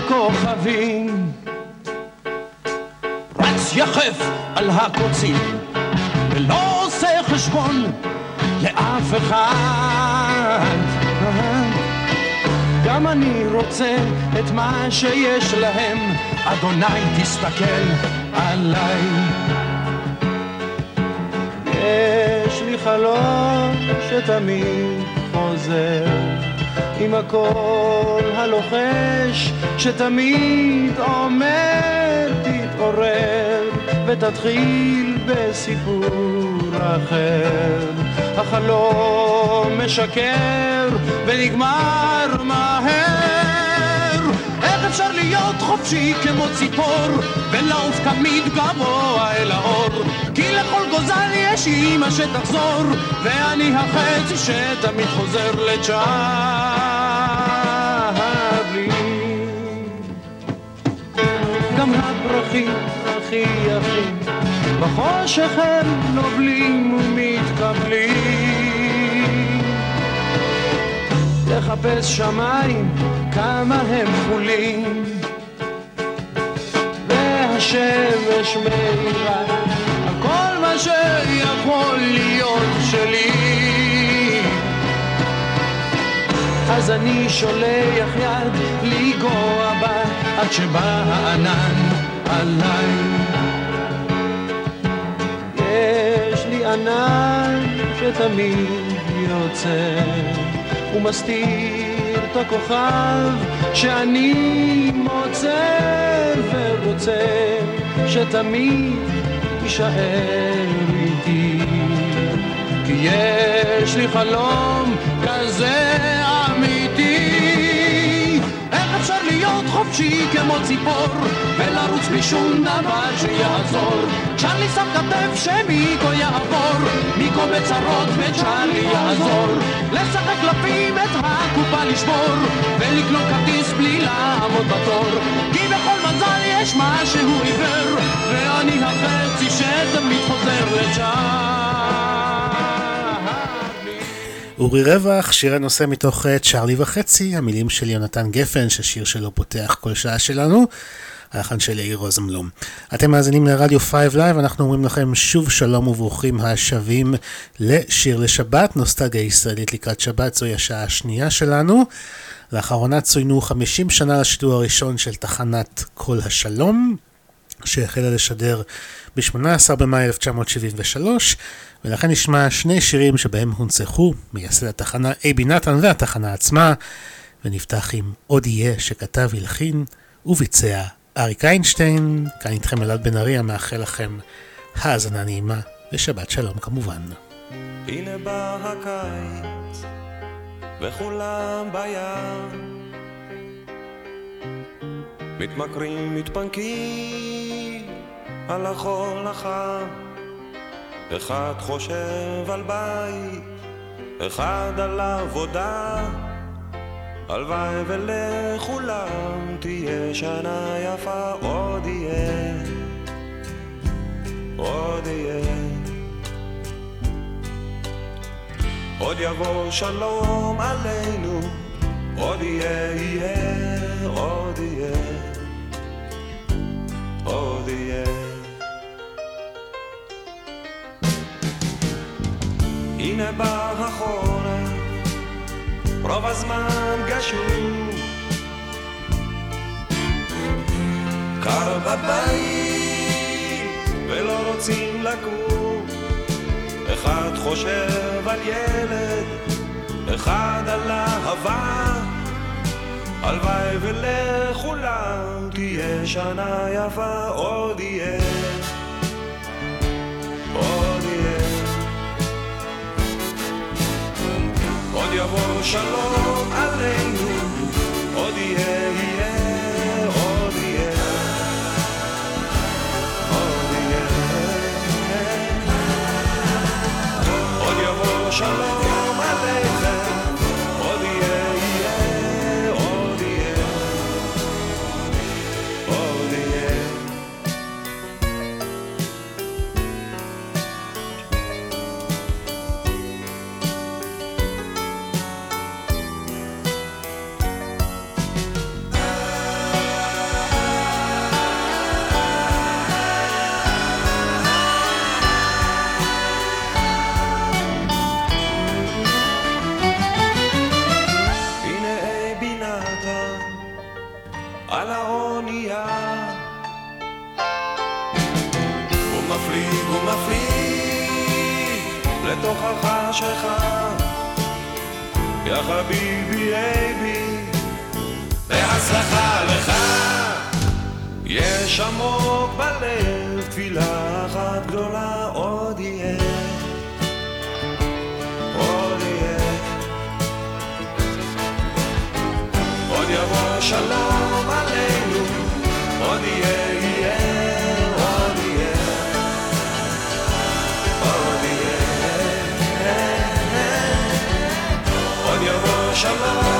S28: הכוכבים. רץ יחף על הקוצים ולא עושה חשבון לאף אחד.
S24: גם אני רוצה את מה שיש להם אדוני תסתכל עליי. יש לי חלום שתמיד חוזר. עם הקול הלוחש שתמיד אומר תתעורר ותתחיל בסיפור אחר. החלום משקר ונגמר מהר. איך אפשר להיות חופשי כמו ציפור ולעוף תמיד גבוה אל האור? כי לכל גוזל יש אימא שתחזור ואני החצי שתמיד חוזר לצ'אבלי. הפרחים הכי יפים בחושך הם נובלים ומתקבלים. לחפש שמיים כמה הם כחולים. והשמש מאירה על כל מה שיכול להיות שלי. אז אני שולח יד לגוע בה עד שבא הענן עליי. יש לי ענן שתמיד יוצא ומסתיר את הכוכב שאני מוצא ורוצה שתמיד יישאר איתי. כי יש לי חלום כזה חופשי כמו ציפור ולרוץ בלי שום דבר שיעזור. צ'רלי שם כתף שמיקו יעבור מיקו בצרות וצ'רלי יעזור. לשחק קלפים את הקופה לשבור ולקנות כרטיס בלי לעמוד בתור. כי בכל מזל יש משהו עיוור ואני החצי שתמיד חוזר לצ'ארלי
S2: אורי רווח, שיר הנושא מתוך אה, צ'ארלי וחצי, המילים של יונתן גפן, ששיר שלו פותח כל שעה שלנו. הלחן של יאיר רוזנבלום. אתם מאזינים לרדיו 5 Live, אנחנו אומרים לכם שוב שלום וברוכים השבים לשיר לשבת, נוסטגיה ישראלית לקראת שבת, זוהי השעה השנייה שלנו. לאחרונה צוינו 50 שנה לשידור הראשון של תחנת כל השלום, שהחלה לשדר ב-18 במאי 1973, ולכן נשמע שני שירים שבהם הונצחו מייסד התחנה אייבי נתן והתחנה עצמה, ונפתח עם עוד יהיה שכתב, הלחין וביצע אריק איינשטיין, כאן איתכם אלעד בן ארי, המאחל לכם האזנה נעימה ושבת שלום כמובן.
S19: הנה בא הקיץ, וכולם בים. מתמכרים, מתפנקים על החול החם. אחד חושב על בית, אחד על עבודה. הלוואי ולכולם תהיה שנה יפה, עוד יהיה, עוד יהיה. עוד יבוא שלום עלינו, עוד יהיה, יהיה, עוד יהיה, אחד חושב על ילד, אחד על אהבה. הלוואי ולכולם תהיה שנה יפה, עוד יהיה, עוד יהיה. עוד יבוא שלום עלינו, עוד יהיה, יהיה, עוד יהיה, עוד יהיה. עוד יבוא שלום
S21: שלך. יא חביבי אייבי בהצלחה לך. יש עמוק בלב תפילה אחת גדולה עוד יהיה. עוד יהיה. עוד יבוא השלום
S22: chamar.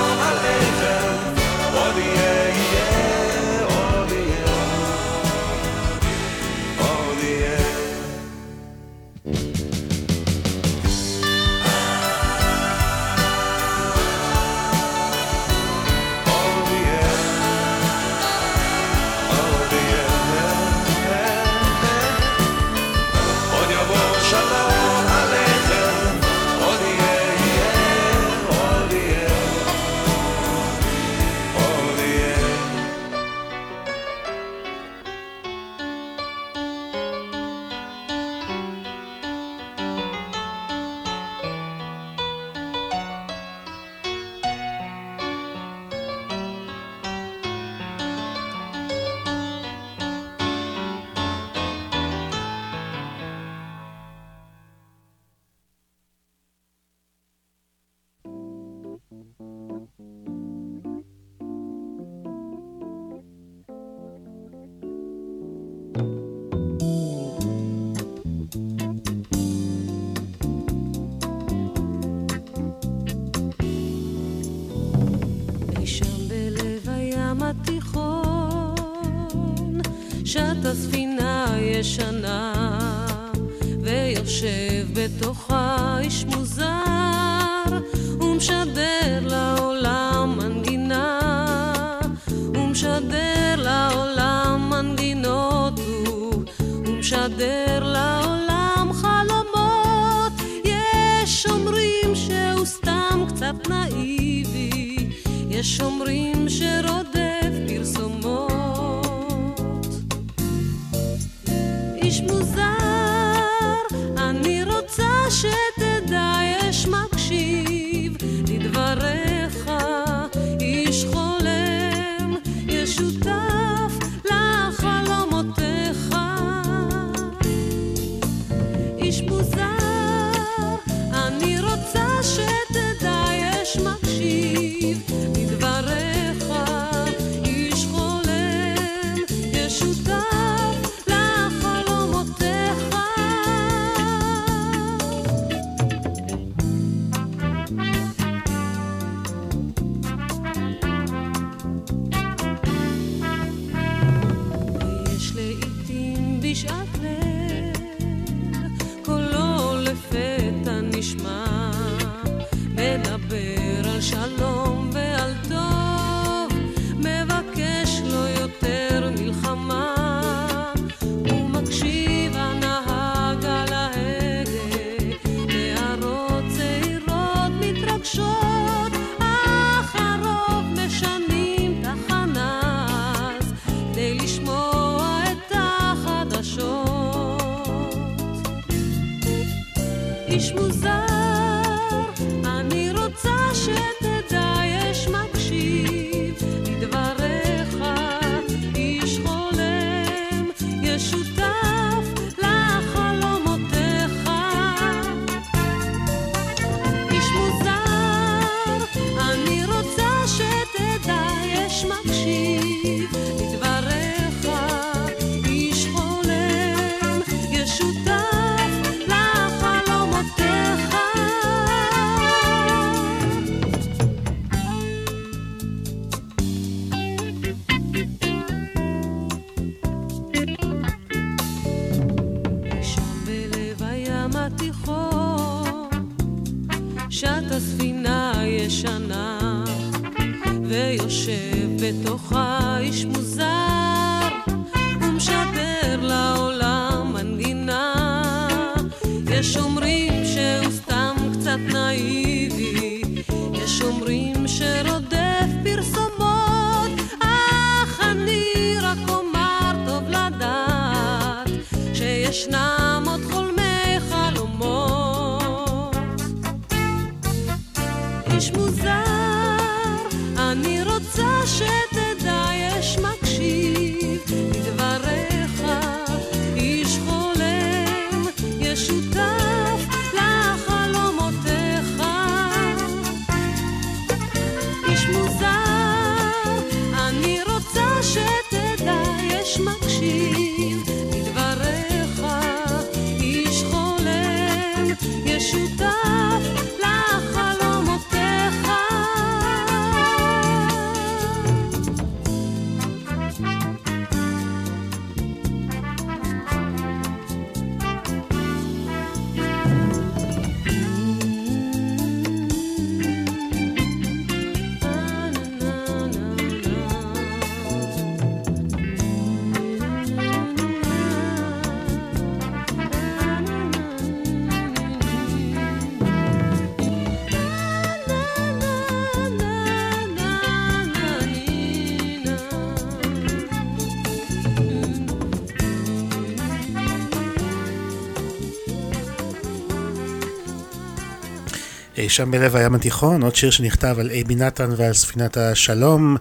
S22: שם בלב הים התיכון,
S2: עוד שיר שנכתב על אייבי נתן ועל ספינת השלום.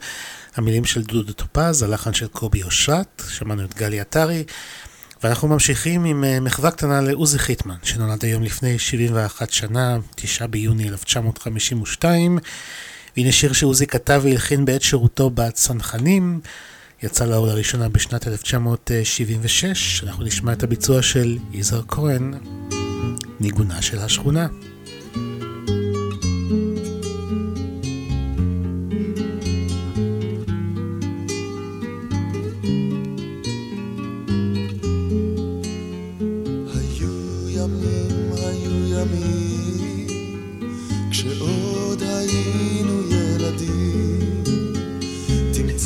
S2: המילים של דודו טופז, הלחן של קובי אושרת, שמענו את גלי עטרי. ואנחנו ממשיכים עם אה, מחווה קטנה לעוזי חיטמן, שנולד היום לפני 71 שנה, 9 ביוני 1952. והנה שיר שעוזי כתב והלחין בעת שירותו בצנחנים. יצא לאור לראשונה בשנת 1976. אנחנו נשמע את הביצוע של יזהר כהן, ניגונה של השכונה.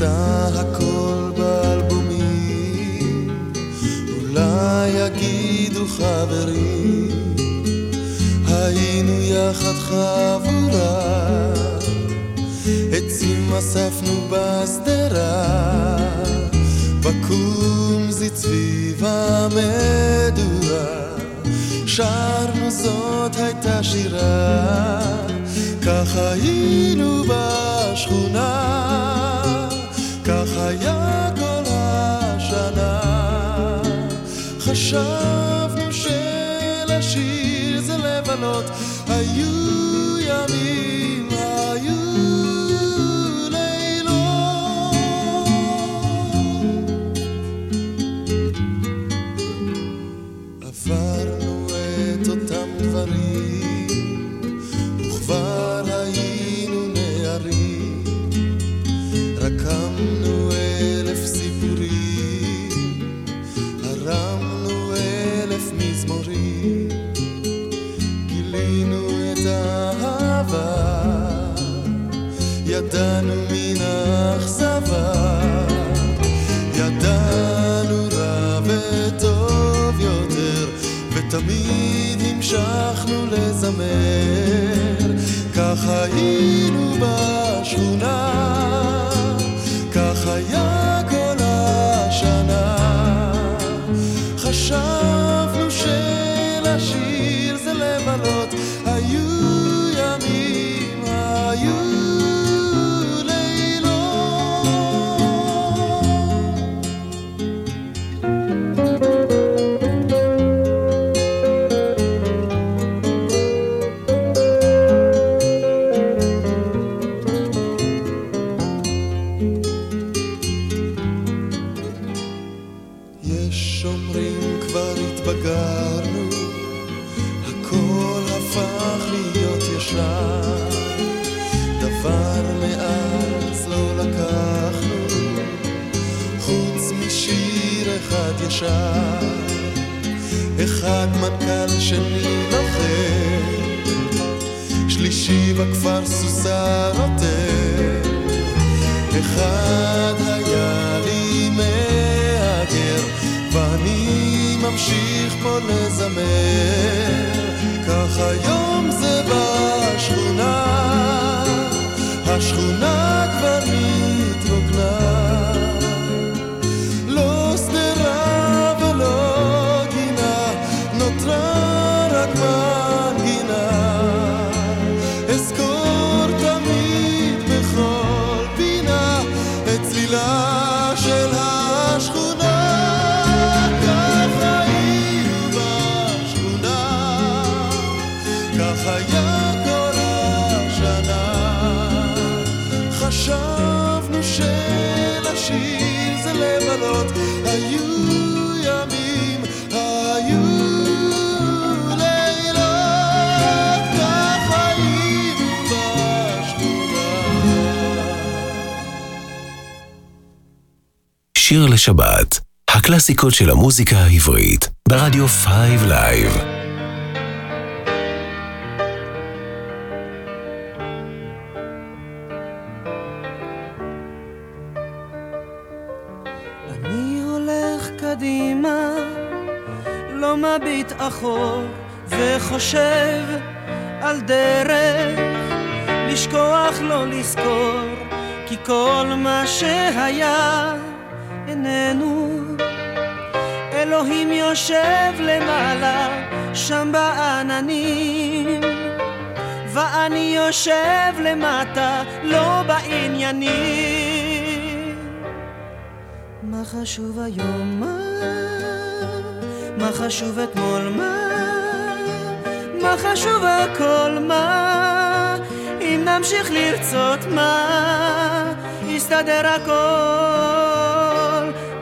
S21: תמצא הכל באלבומים, אולי יגידו חברים, היינו יחד חבורה, עצים אספנו בשדרה, בקומזית סביב המדורה, שרנו זאת הייתה שירה, כך היינו בשכונה, היה כל השנה, חשבנו שלשיר זה לבלות, היו ותמיד המשכנו לזמר,
S9: לשבת, הקלאסיקות של המוזיקה העברית, ברדיו 5 Live.
S1: אני הולך קדימה, לא מביט אחור, וחושב על דרך, לשכוח לא לזכור, כי כל מה שהיה יושב למעלה, שם בעננים, ואני יושב למטה, לא בעניינים. מה חשוב היום? מה? מה חשוב אתמול? מה? מה חשוב הכל? מה? אם נמשיך לרצות מה? יסתדר הכל.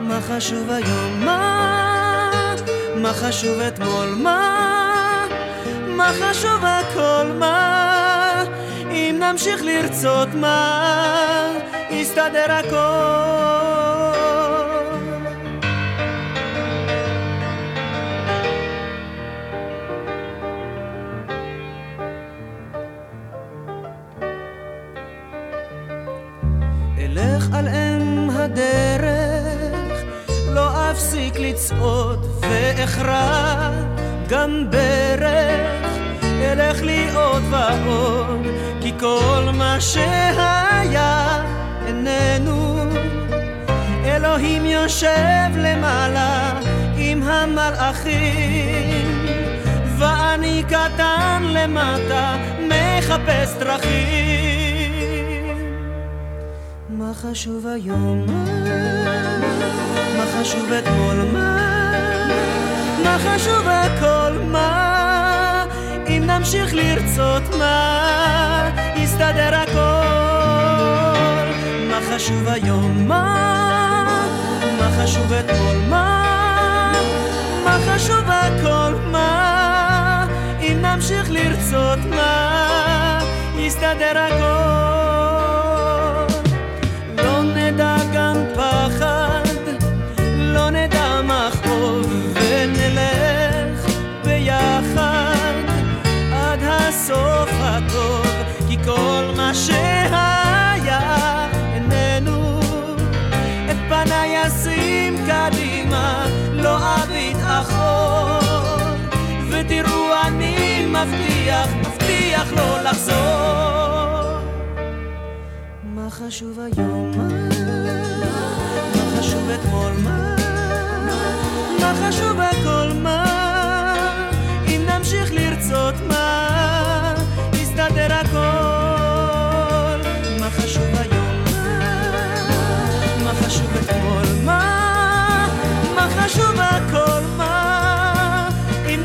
S1: מה חשוב היום? מה? מה חשוב אתמול? מה? מה חשוב הכל? מה? אם נמשיך לרצות מה? יסתדר הכל. אפסיק לצעוד ואכרע גם ברך, אלך לי עוד ועוד, כי כל מה שהיה איננו. אלוהים יושב למעלה עם המלאכים, ואני קטן למטה מחפש דרכים. מה חשוב היום? מה חשוב אתמול? מה? מה חשוב הכל? מה? אם נמשיך לרצות מה? יסתדר הכל. מה חשוב היום? מה? מה חשוב אתמול? מה? מה חשוב הכל? מה? אם נמשיך לרצות מה? יסתדר הכל. אביט אחור, ותראו אני מבטיח, מבטיח לא לחזור. מה חשוב היום? מה? חשוב אתמול? מה? חשוב הכל?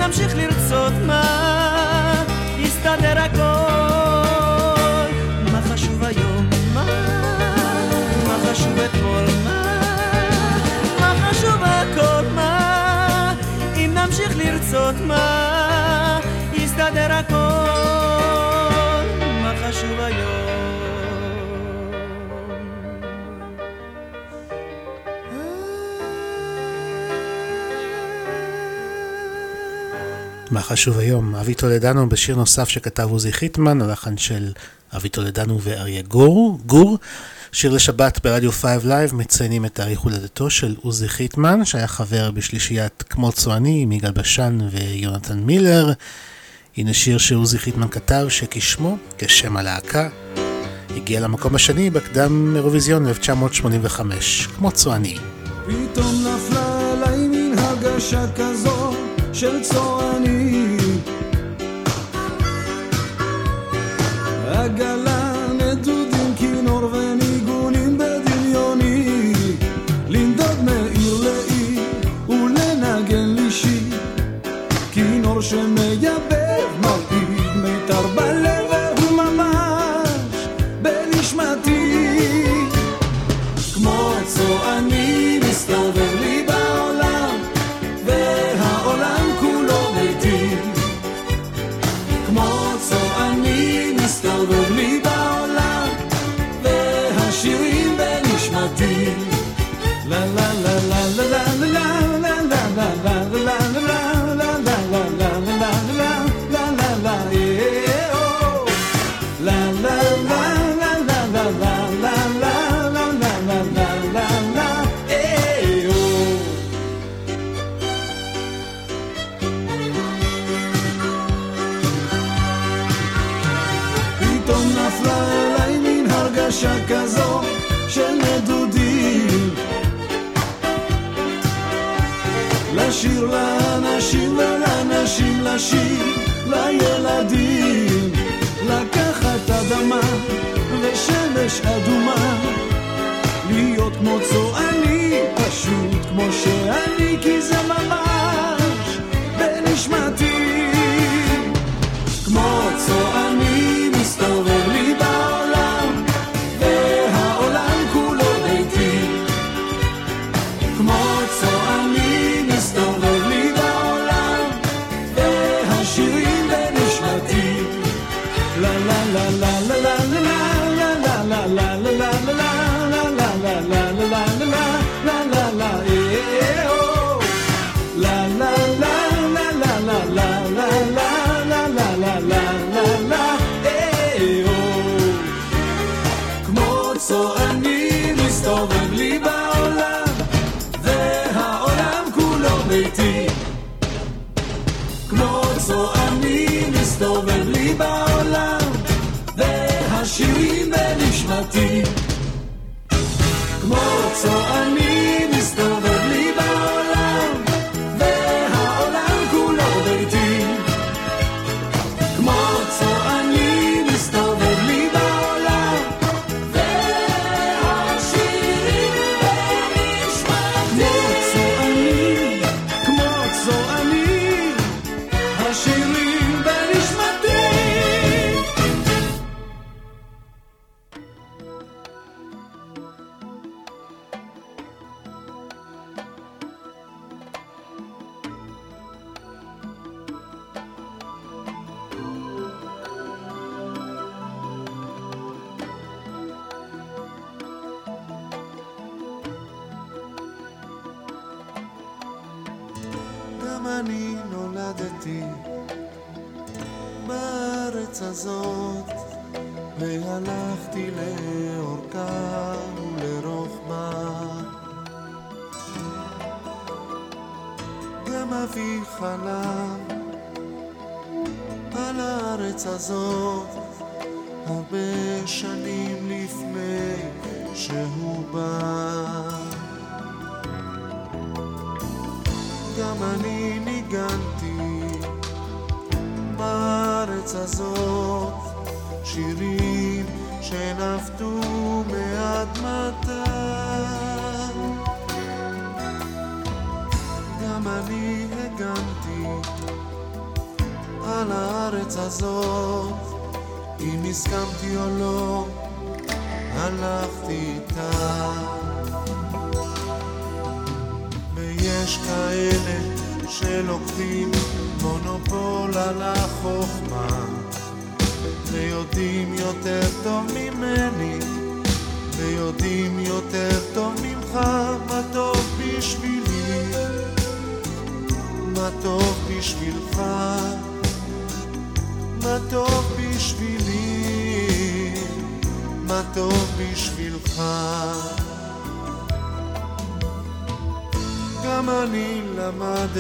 S1: אם נמשיך לרצות מה? יסתדר הכל. מה חשוב היום? מה? מה חשוב אתמול? מה? מה חשוב הכל? מה? אם נמשיך לרצות מה? יסתדר הכל. מה חשוב היום?
S2: אבי טולדנו בשיר נוסף שכתב עוזי חיטמן, הלחן של אבי טולדנו ואריה גור. גור, שיר לשבת ברדיו 5 Live, מציינים את תאריך הולדתו של עוזי חיטמן, שהיה חבר בשלישיית כמו צועני עם יגאל בשן ויונתן מילר. הנה שיר שעוזי חיטמן כתב, שכשמו, כשם הלהקה, הגיע למקום השני בקדם אירוויזיון 1985, כמו צועני.
S28: פתאום נפלה עליי מין הרגשה כזו של צועני עגלה, נדודים, כינור וניגונים בדמיוני. לנדוד מעיר לעיר ולנגן לי שיר. כינור שמייבב לשיר לאנשים ולאנשים, לשיר לילדים, לקחת אדמה ושמש אדומה, להיות כמו צועני, פשוט כמו שאני, כי זה ממש בנשמתי.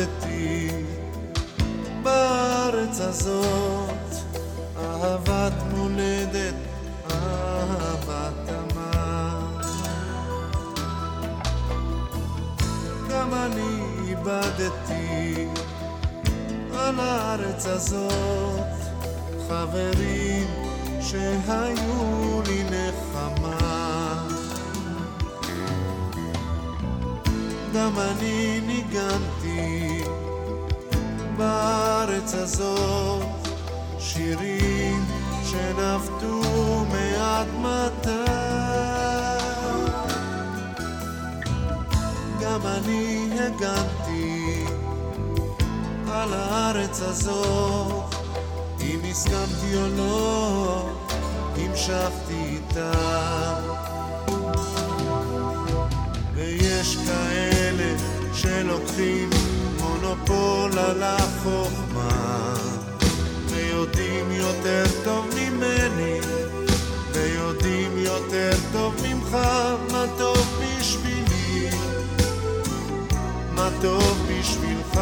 S21: למדתי בארץ הזאת אהבת מולדת, אהבת אמה. גם אני איבדתי על הארץ הזאת חברים שהיו לי נחמה. גם אני ניגנתי בארץ הזאת שירים שנפטו מאדמתה. גם אני הגנתי על הארץ הזאת, אם הסכמתי או לא, המשכתי איתה. ויש כאלה שלוקחים מונופול על החוכמה. ויודעים יותר טוב ממני ויודעים יותר טוב ממך מה טוב בשבילי. מה טוב בשבילך.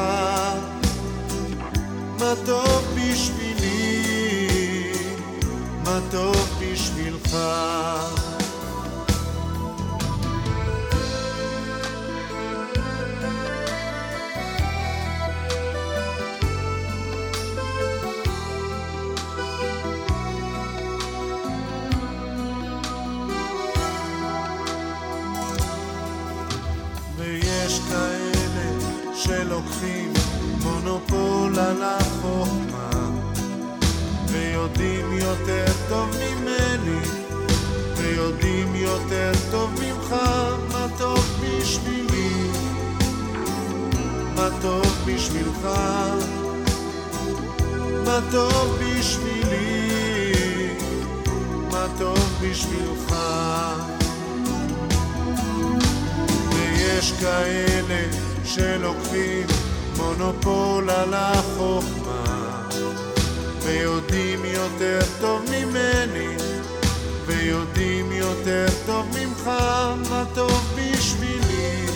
S21: מה טוב בשבילי. מה טוב בשבילך מונופול על החוכמה ויודעים יותר טוב ממני ויודעים יותר טוב ממך מה טוב בשבילי? מה טוב בשבילך? מה טוב בשבילי? מה טוב בשבילך? ויש כאלה שלוקחים מונופול על החוכמה. ויודעים יותר טוב ממני ויודעים יותר טוב ממך מה טוב בשבילי.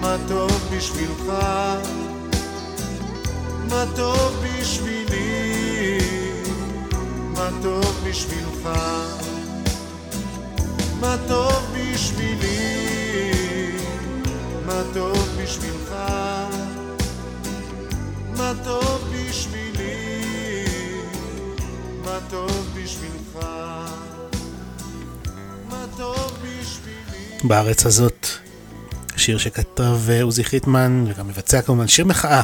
S21: מה טוב בשבילך מה טוב בשבילי. מה טוב בשבילך מה טוב בשבילי מה טוב בשבילך? מה טוב בשבילי? מה טוב בשבילך? מה טוב בשבילי?
S2: בארץ הזאת, שיר שכתב אה, עוזי חיטמן וגם מבצע כמובן שיר מחאה.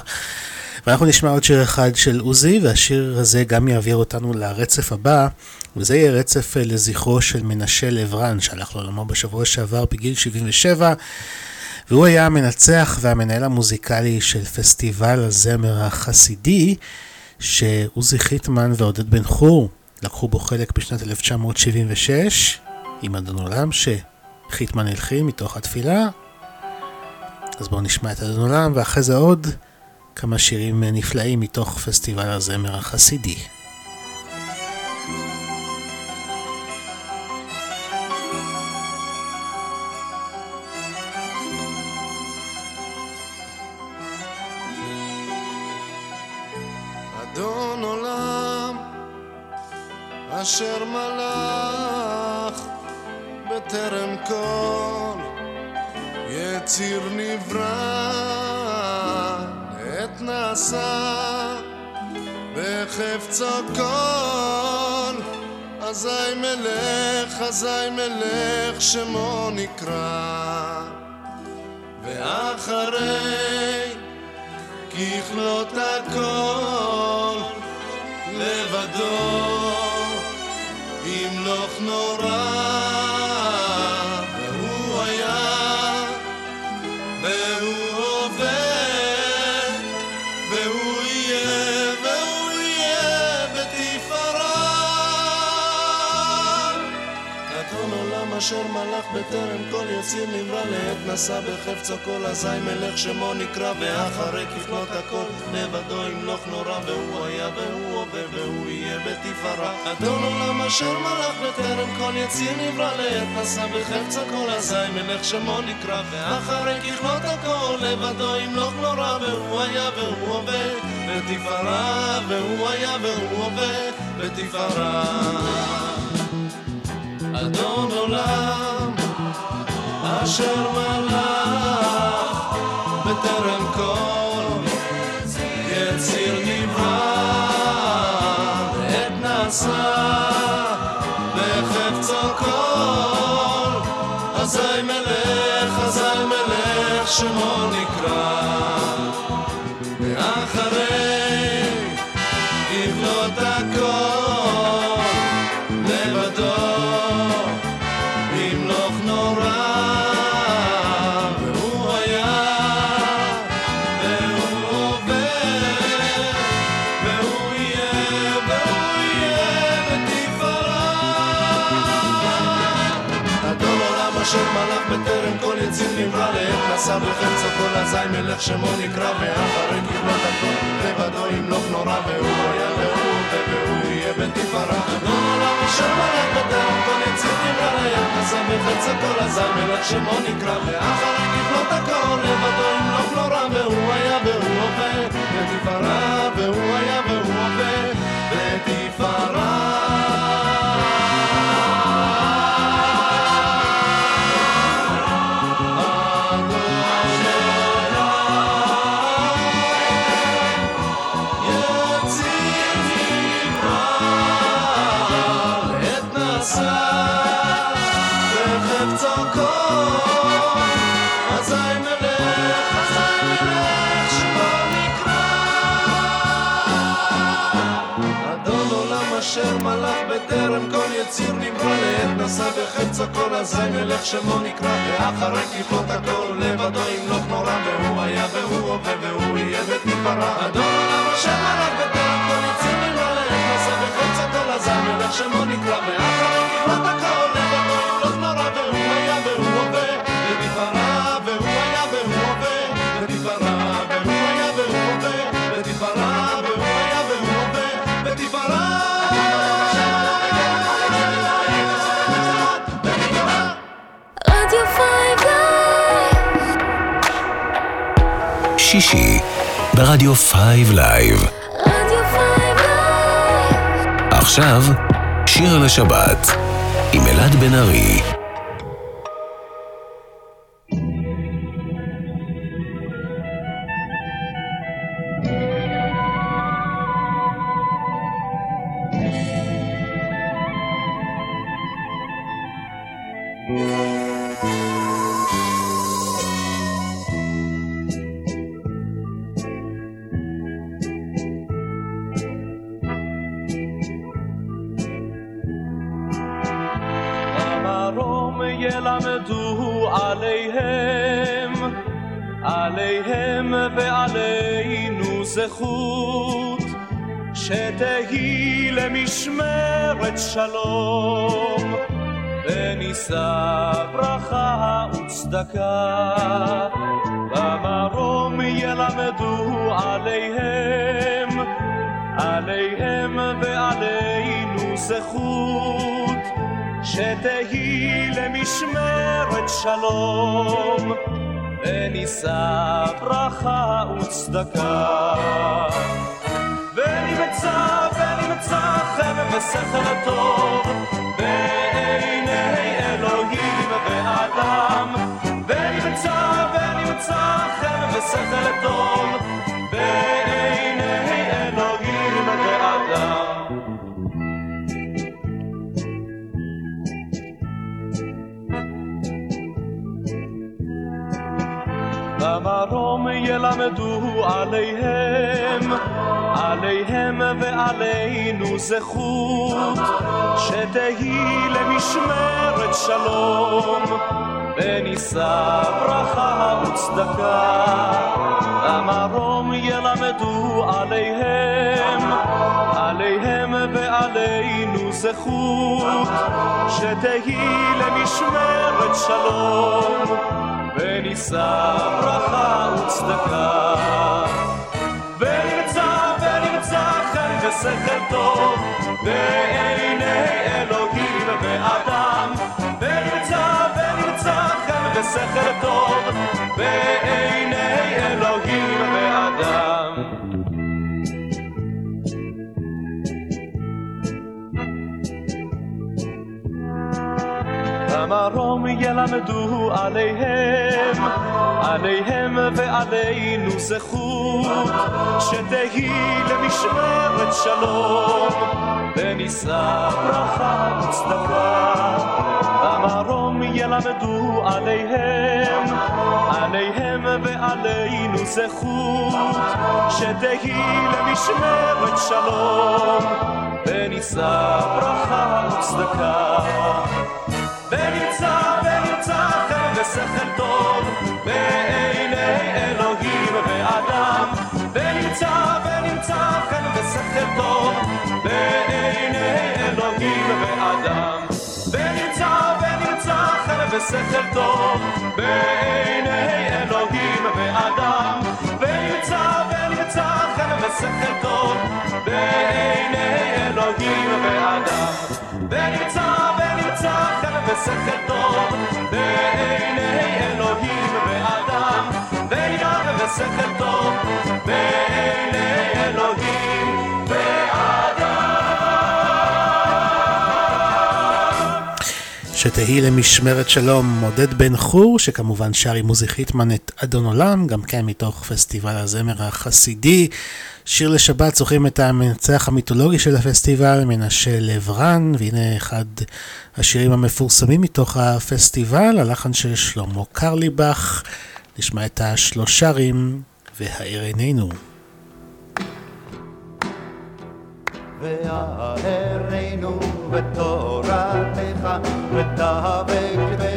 S2: ואנחנו נשמע עוד שיר אחד של עוזי, והשיר הזה גם יעביר אותנו לרצף הבא, וזה יהיה רצף אה, לזכרו של מנשה לברן, שהלך לעולמו בשבוע שעבר בגיל 77, והוא היה המנצח והמנהל המוזיקלי של פסטיבל הזמר החסידי, שעוזי חיטמן ועודד בן חור לקחו בו חלק בשנת 1976, עם אדון עולם שחיטמן הלחין מתוך התפילה. אז בואו נשמע את אדון עולם, ואחרי זה עוד כמה שירים נפלאים מתוך פסטיבל הזמר החסידי.
S21: אדון עולם אשר מלך בטרם כל יציר נברא עת נעשה בחפצו כל אזי מלך אזי מלך שמו נקרא. ואחרי ככלות הכל לבדו ימלוך נורא אשר מלך בטרם כל יציר נברא לעת נשא בחפצו כל אזי מלך שמו נקרא ואחרי ככלות הכל לבדו ימלוך נורא והוא היה והוא הווה והוא יהיה בתפארה אדון עולם אשר מלך בטרם כל יציר נברא לעת נשא בחפצו כל אזי מלך שמו נקרא ואחרי ככלות הכל לבדו ימלוך נורא והוא היה והוא הווה בתפארה והוא היה והוא הווה בתפארה אדון עולם אשר מלך בטרם כל יציר נברא עת נעשה בחפצו כל אזי מלך אזי מלך שמו נקרא בחפצו כל אזי מלך שמו נקרא ואחרי כבלות הכל. לבדו ימלוך נורא והוא היה והוא והוא יהיה בתפארה אדון עולם אשר מלך יציר נברא לעת נשא בחפצו כל אזי מלך שמו נקרא ואחרי כבלות הכל לבדו ימלוך נורא והוא היה והוא הווה בתפארה נשא בחפצו כל אזי מלך שמו נקרא ואחרי ככלות הכל לבדו ימלוך נורא והוא היה והוא הווה והוא יהיה ותפארה אדון עולם השם מלך בטרם כל יציר לעת נשא בחפצו כל אזי מלך שמו נקרא ואחרי ככלות הכל
S9: שישי ברדיו Five Live.
S12: רדיו Five
S9: עכשיו, שיר לשבת עם אלעד בן ארי.
S29: שלום, ונישא ברכה וצדקה. ונמצא, ונמצא חרב ושכל טוב, בעיני אלוהים ואדם. ונמצא, ונמצא חרב ושכל טוב, ועלינו זכות, שתהי למשמרת שלום, ונישא ברכה וצדקה. במרום ילמדו עליהם, עליהם ועלינו זכות, שתהי למשמרת שלום. ונישא ברכה וצדקה. חן ושכל טוב בעיני אלוהים ואדם. ונמצא, ונמצא חן ושכל טוב בעיני אלוהים ואדם. המרום ילמדו עליהם, עליהם ועלינו זכות, שתהי למשמרת שלום, ונישא ברכה וצדקה. המרום ילמדו עליהם, עליהם ועלינו זכות, שתהי למשמרת שלום, ונישא ברכה וצדקה. ונמצא, ונמצא חן ושכל טוב בעיני אלוהים ואדם. ונמצא, ונמצא חן ושכל טוב בעיני אלוהים ואדם. ונמצא, ונמצא חן ושכל טוב בעיני אלוהים ואדם. ונמצא, ונמצא חן ושכל טוב בעיני אלוהים ואדם. ונמצא טוב בעיני אלוהים ואדם. ושכל טוב בעיני אלוהים
S2: שתהי למשמרת שלום עודד בן חור, שכמובן שר עם עוזי חיטמן את אדון עולם, גם כן מתוך פסטיבל הזמר החסידי. שיר לשבת זוכרים את המנצח המיתולוגי של הפסטיבל, מנשה לברן, והנה אחד השירים המפורסמים מתוך הפסטיבל, הלחן של שלמה קרליבך. נשמע את השלושרים והאר עינינו.
S7: והארנו בתורתך, ודבק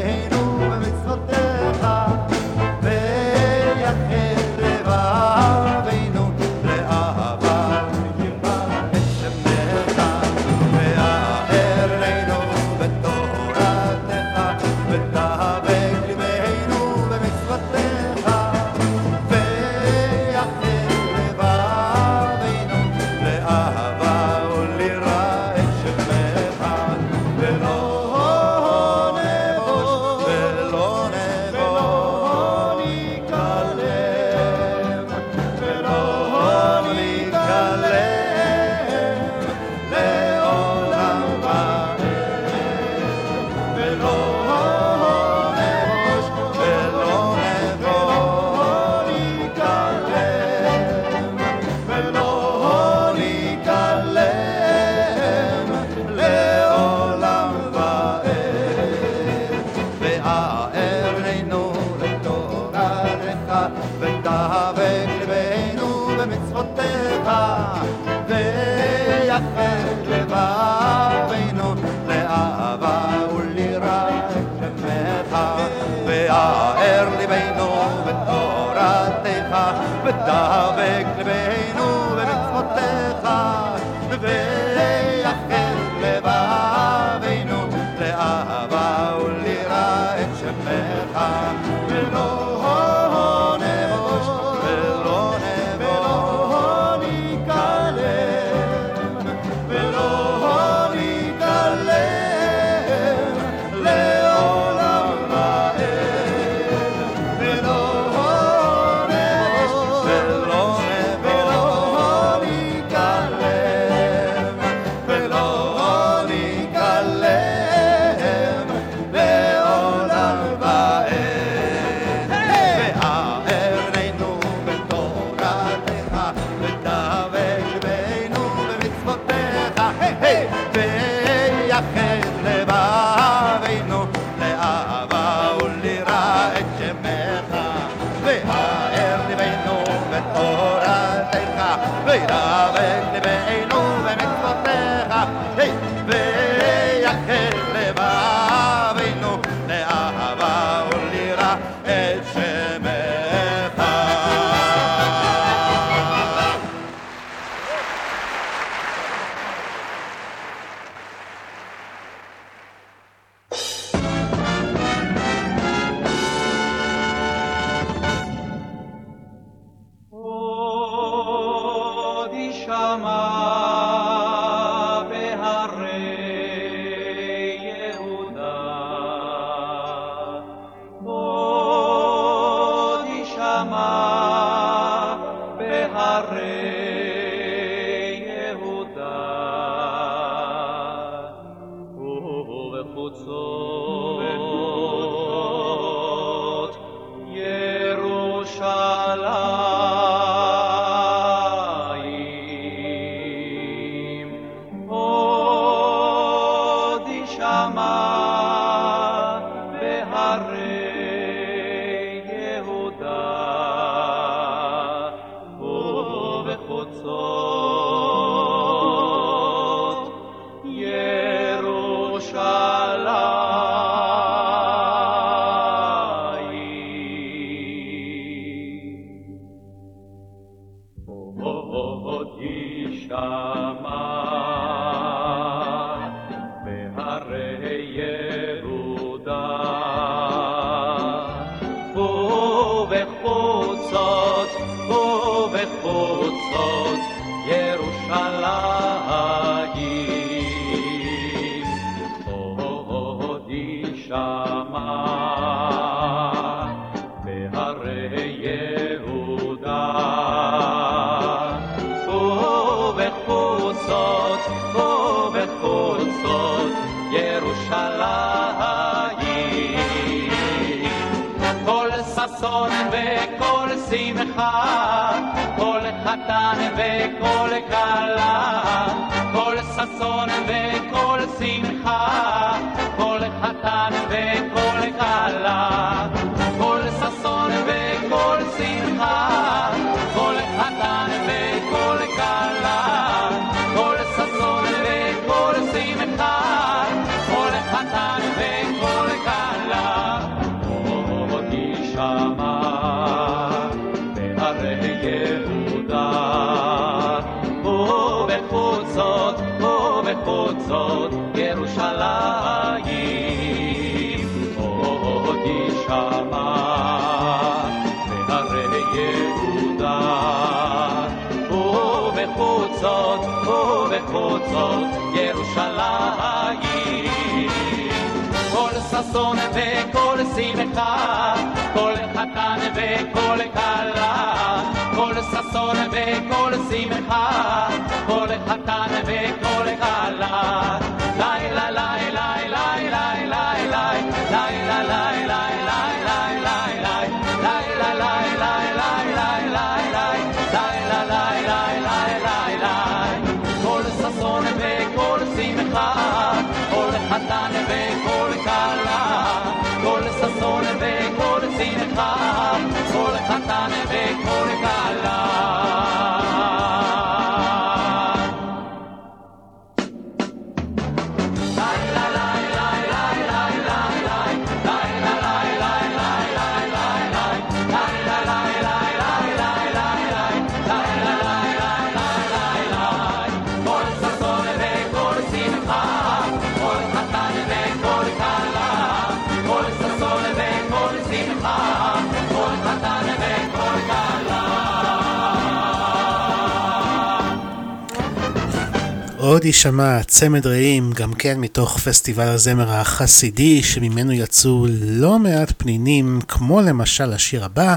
S6: יישמע
S2: צמד רעים, גם כן מתוך פסטיבל הזמר החסידי, שממנו יצאו לא מעט פנינים, כמו למשל השיר הבא,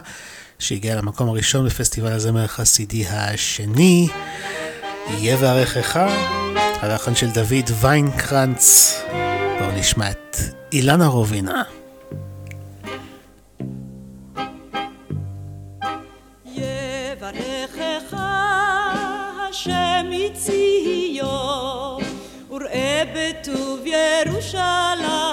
S2: שהגיע למקום הראשון בפסטיבל הזמר החסידי השני, יהיה וערכך, הלחן של דוד ויינקרנץ. בואו נשמע את אילנה רובינה.
S22: Jerusalem.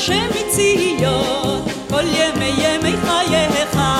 S22: השם מציון כל ימי ימי חייך.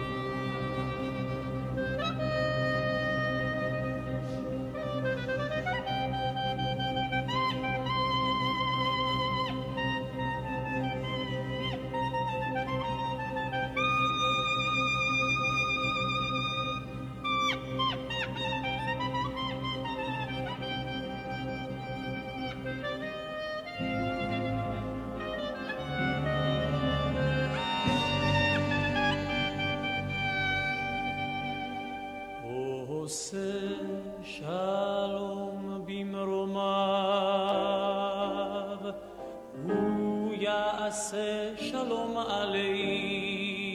S27: יעשה שלום עלינו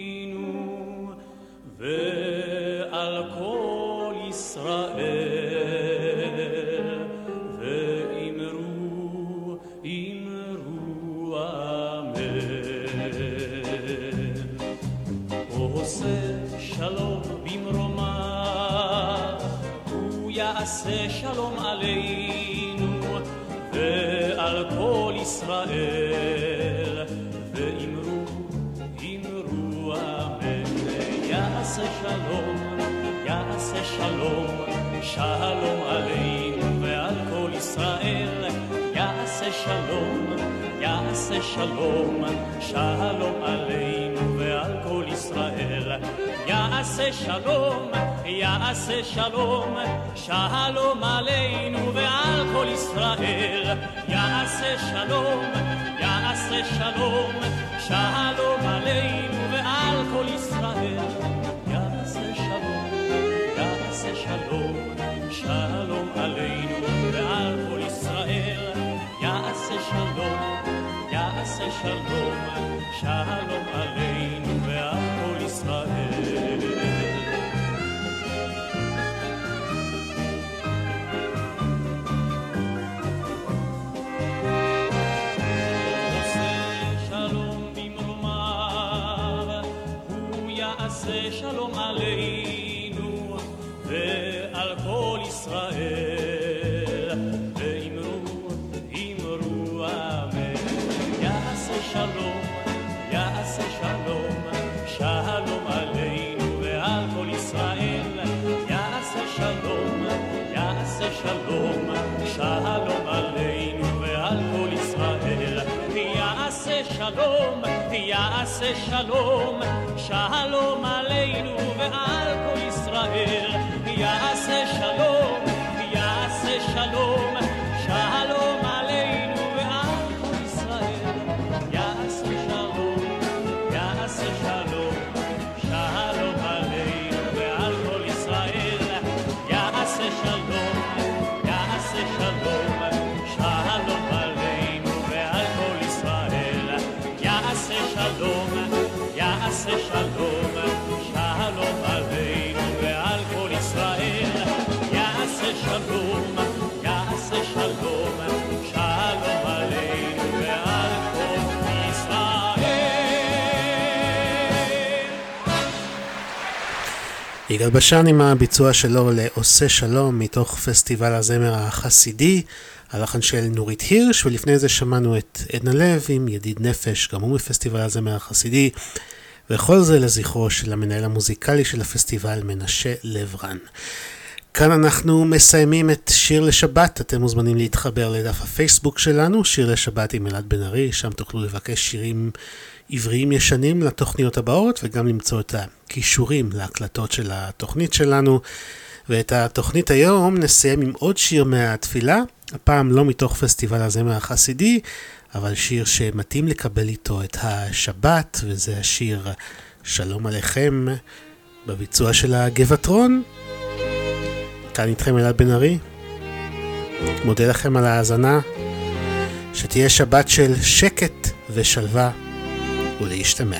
S27: ועל כל ישראל. שלום, שלום עלינו ועל כל ישראל. יעשה שלום, יעשה שלום, שלום עלינו ועל כל ישראל. יעשה שלום, יעשה שלום, שלום עלינו ועל כל ישראל. יעשה שלום, יעשה שלום, שלום עלינו שלום, שלום עלינו שלום, יעשה שלום, שלום עלינו ועל כל ישראל. יעשה שלום, יעשה שלום
S2: יגאל בשן עם הביצוע שלו ל"עושה שלום" מתוך פסטיבל הזמר החסידי, הלחן של נורית הירש, ולפני זה שמענו את עדנה לב עם ידיד נפש, גם הוא מפסטיבל הזמר החסידי, וכל זה לזכרו של המנהל המוזיקלי של הפסטיבל, מנשה לברן. כאן אנחנו מסיימים את שיר לשבת, אתם מוזמנים להתחבר לדף הפייסבוק שלנו, שיר לשבת עם אלעד בן ארי, שם תוכלו לבקש שירים עבריים ישנים לתוכניות הבאות, וגם למצוא את הכישורים להקלטות של התוכנית שלנו. ואת התוכנית היום נסיים עם עוד שיר מהתפילה, הפעם לא מתוך פסטיבל הזמר החסידי, אבל שיר שמתאים לקבל איתו את השבת, וזה השיר שלום עליכם, בביצוע של הגבעטרון. כאן איתכם אלעד בן ארי. מודה לכם על ההאזנה. שתהיה שבת של שקט ושלווה Úristen,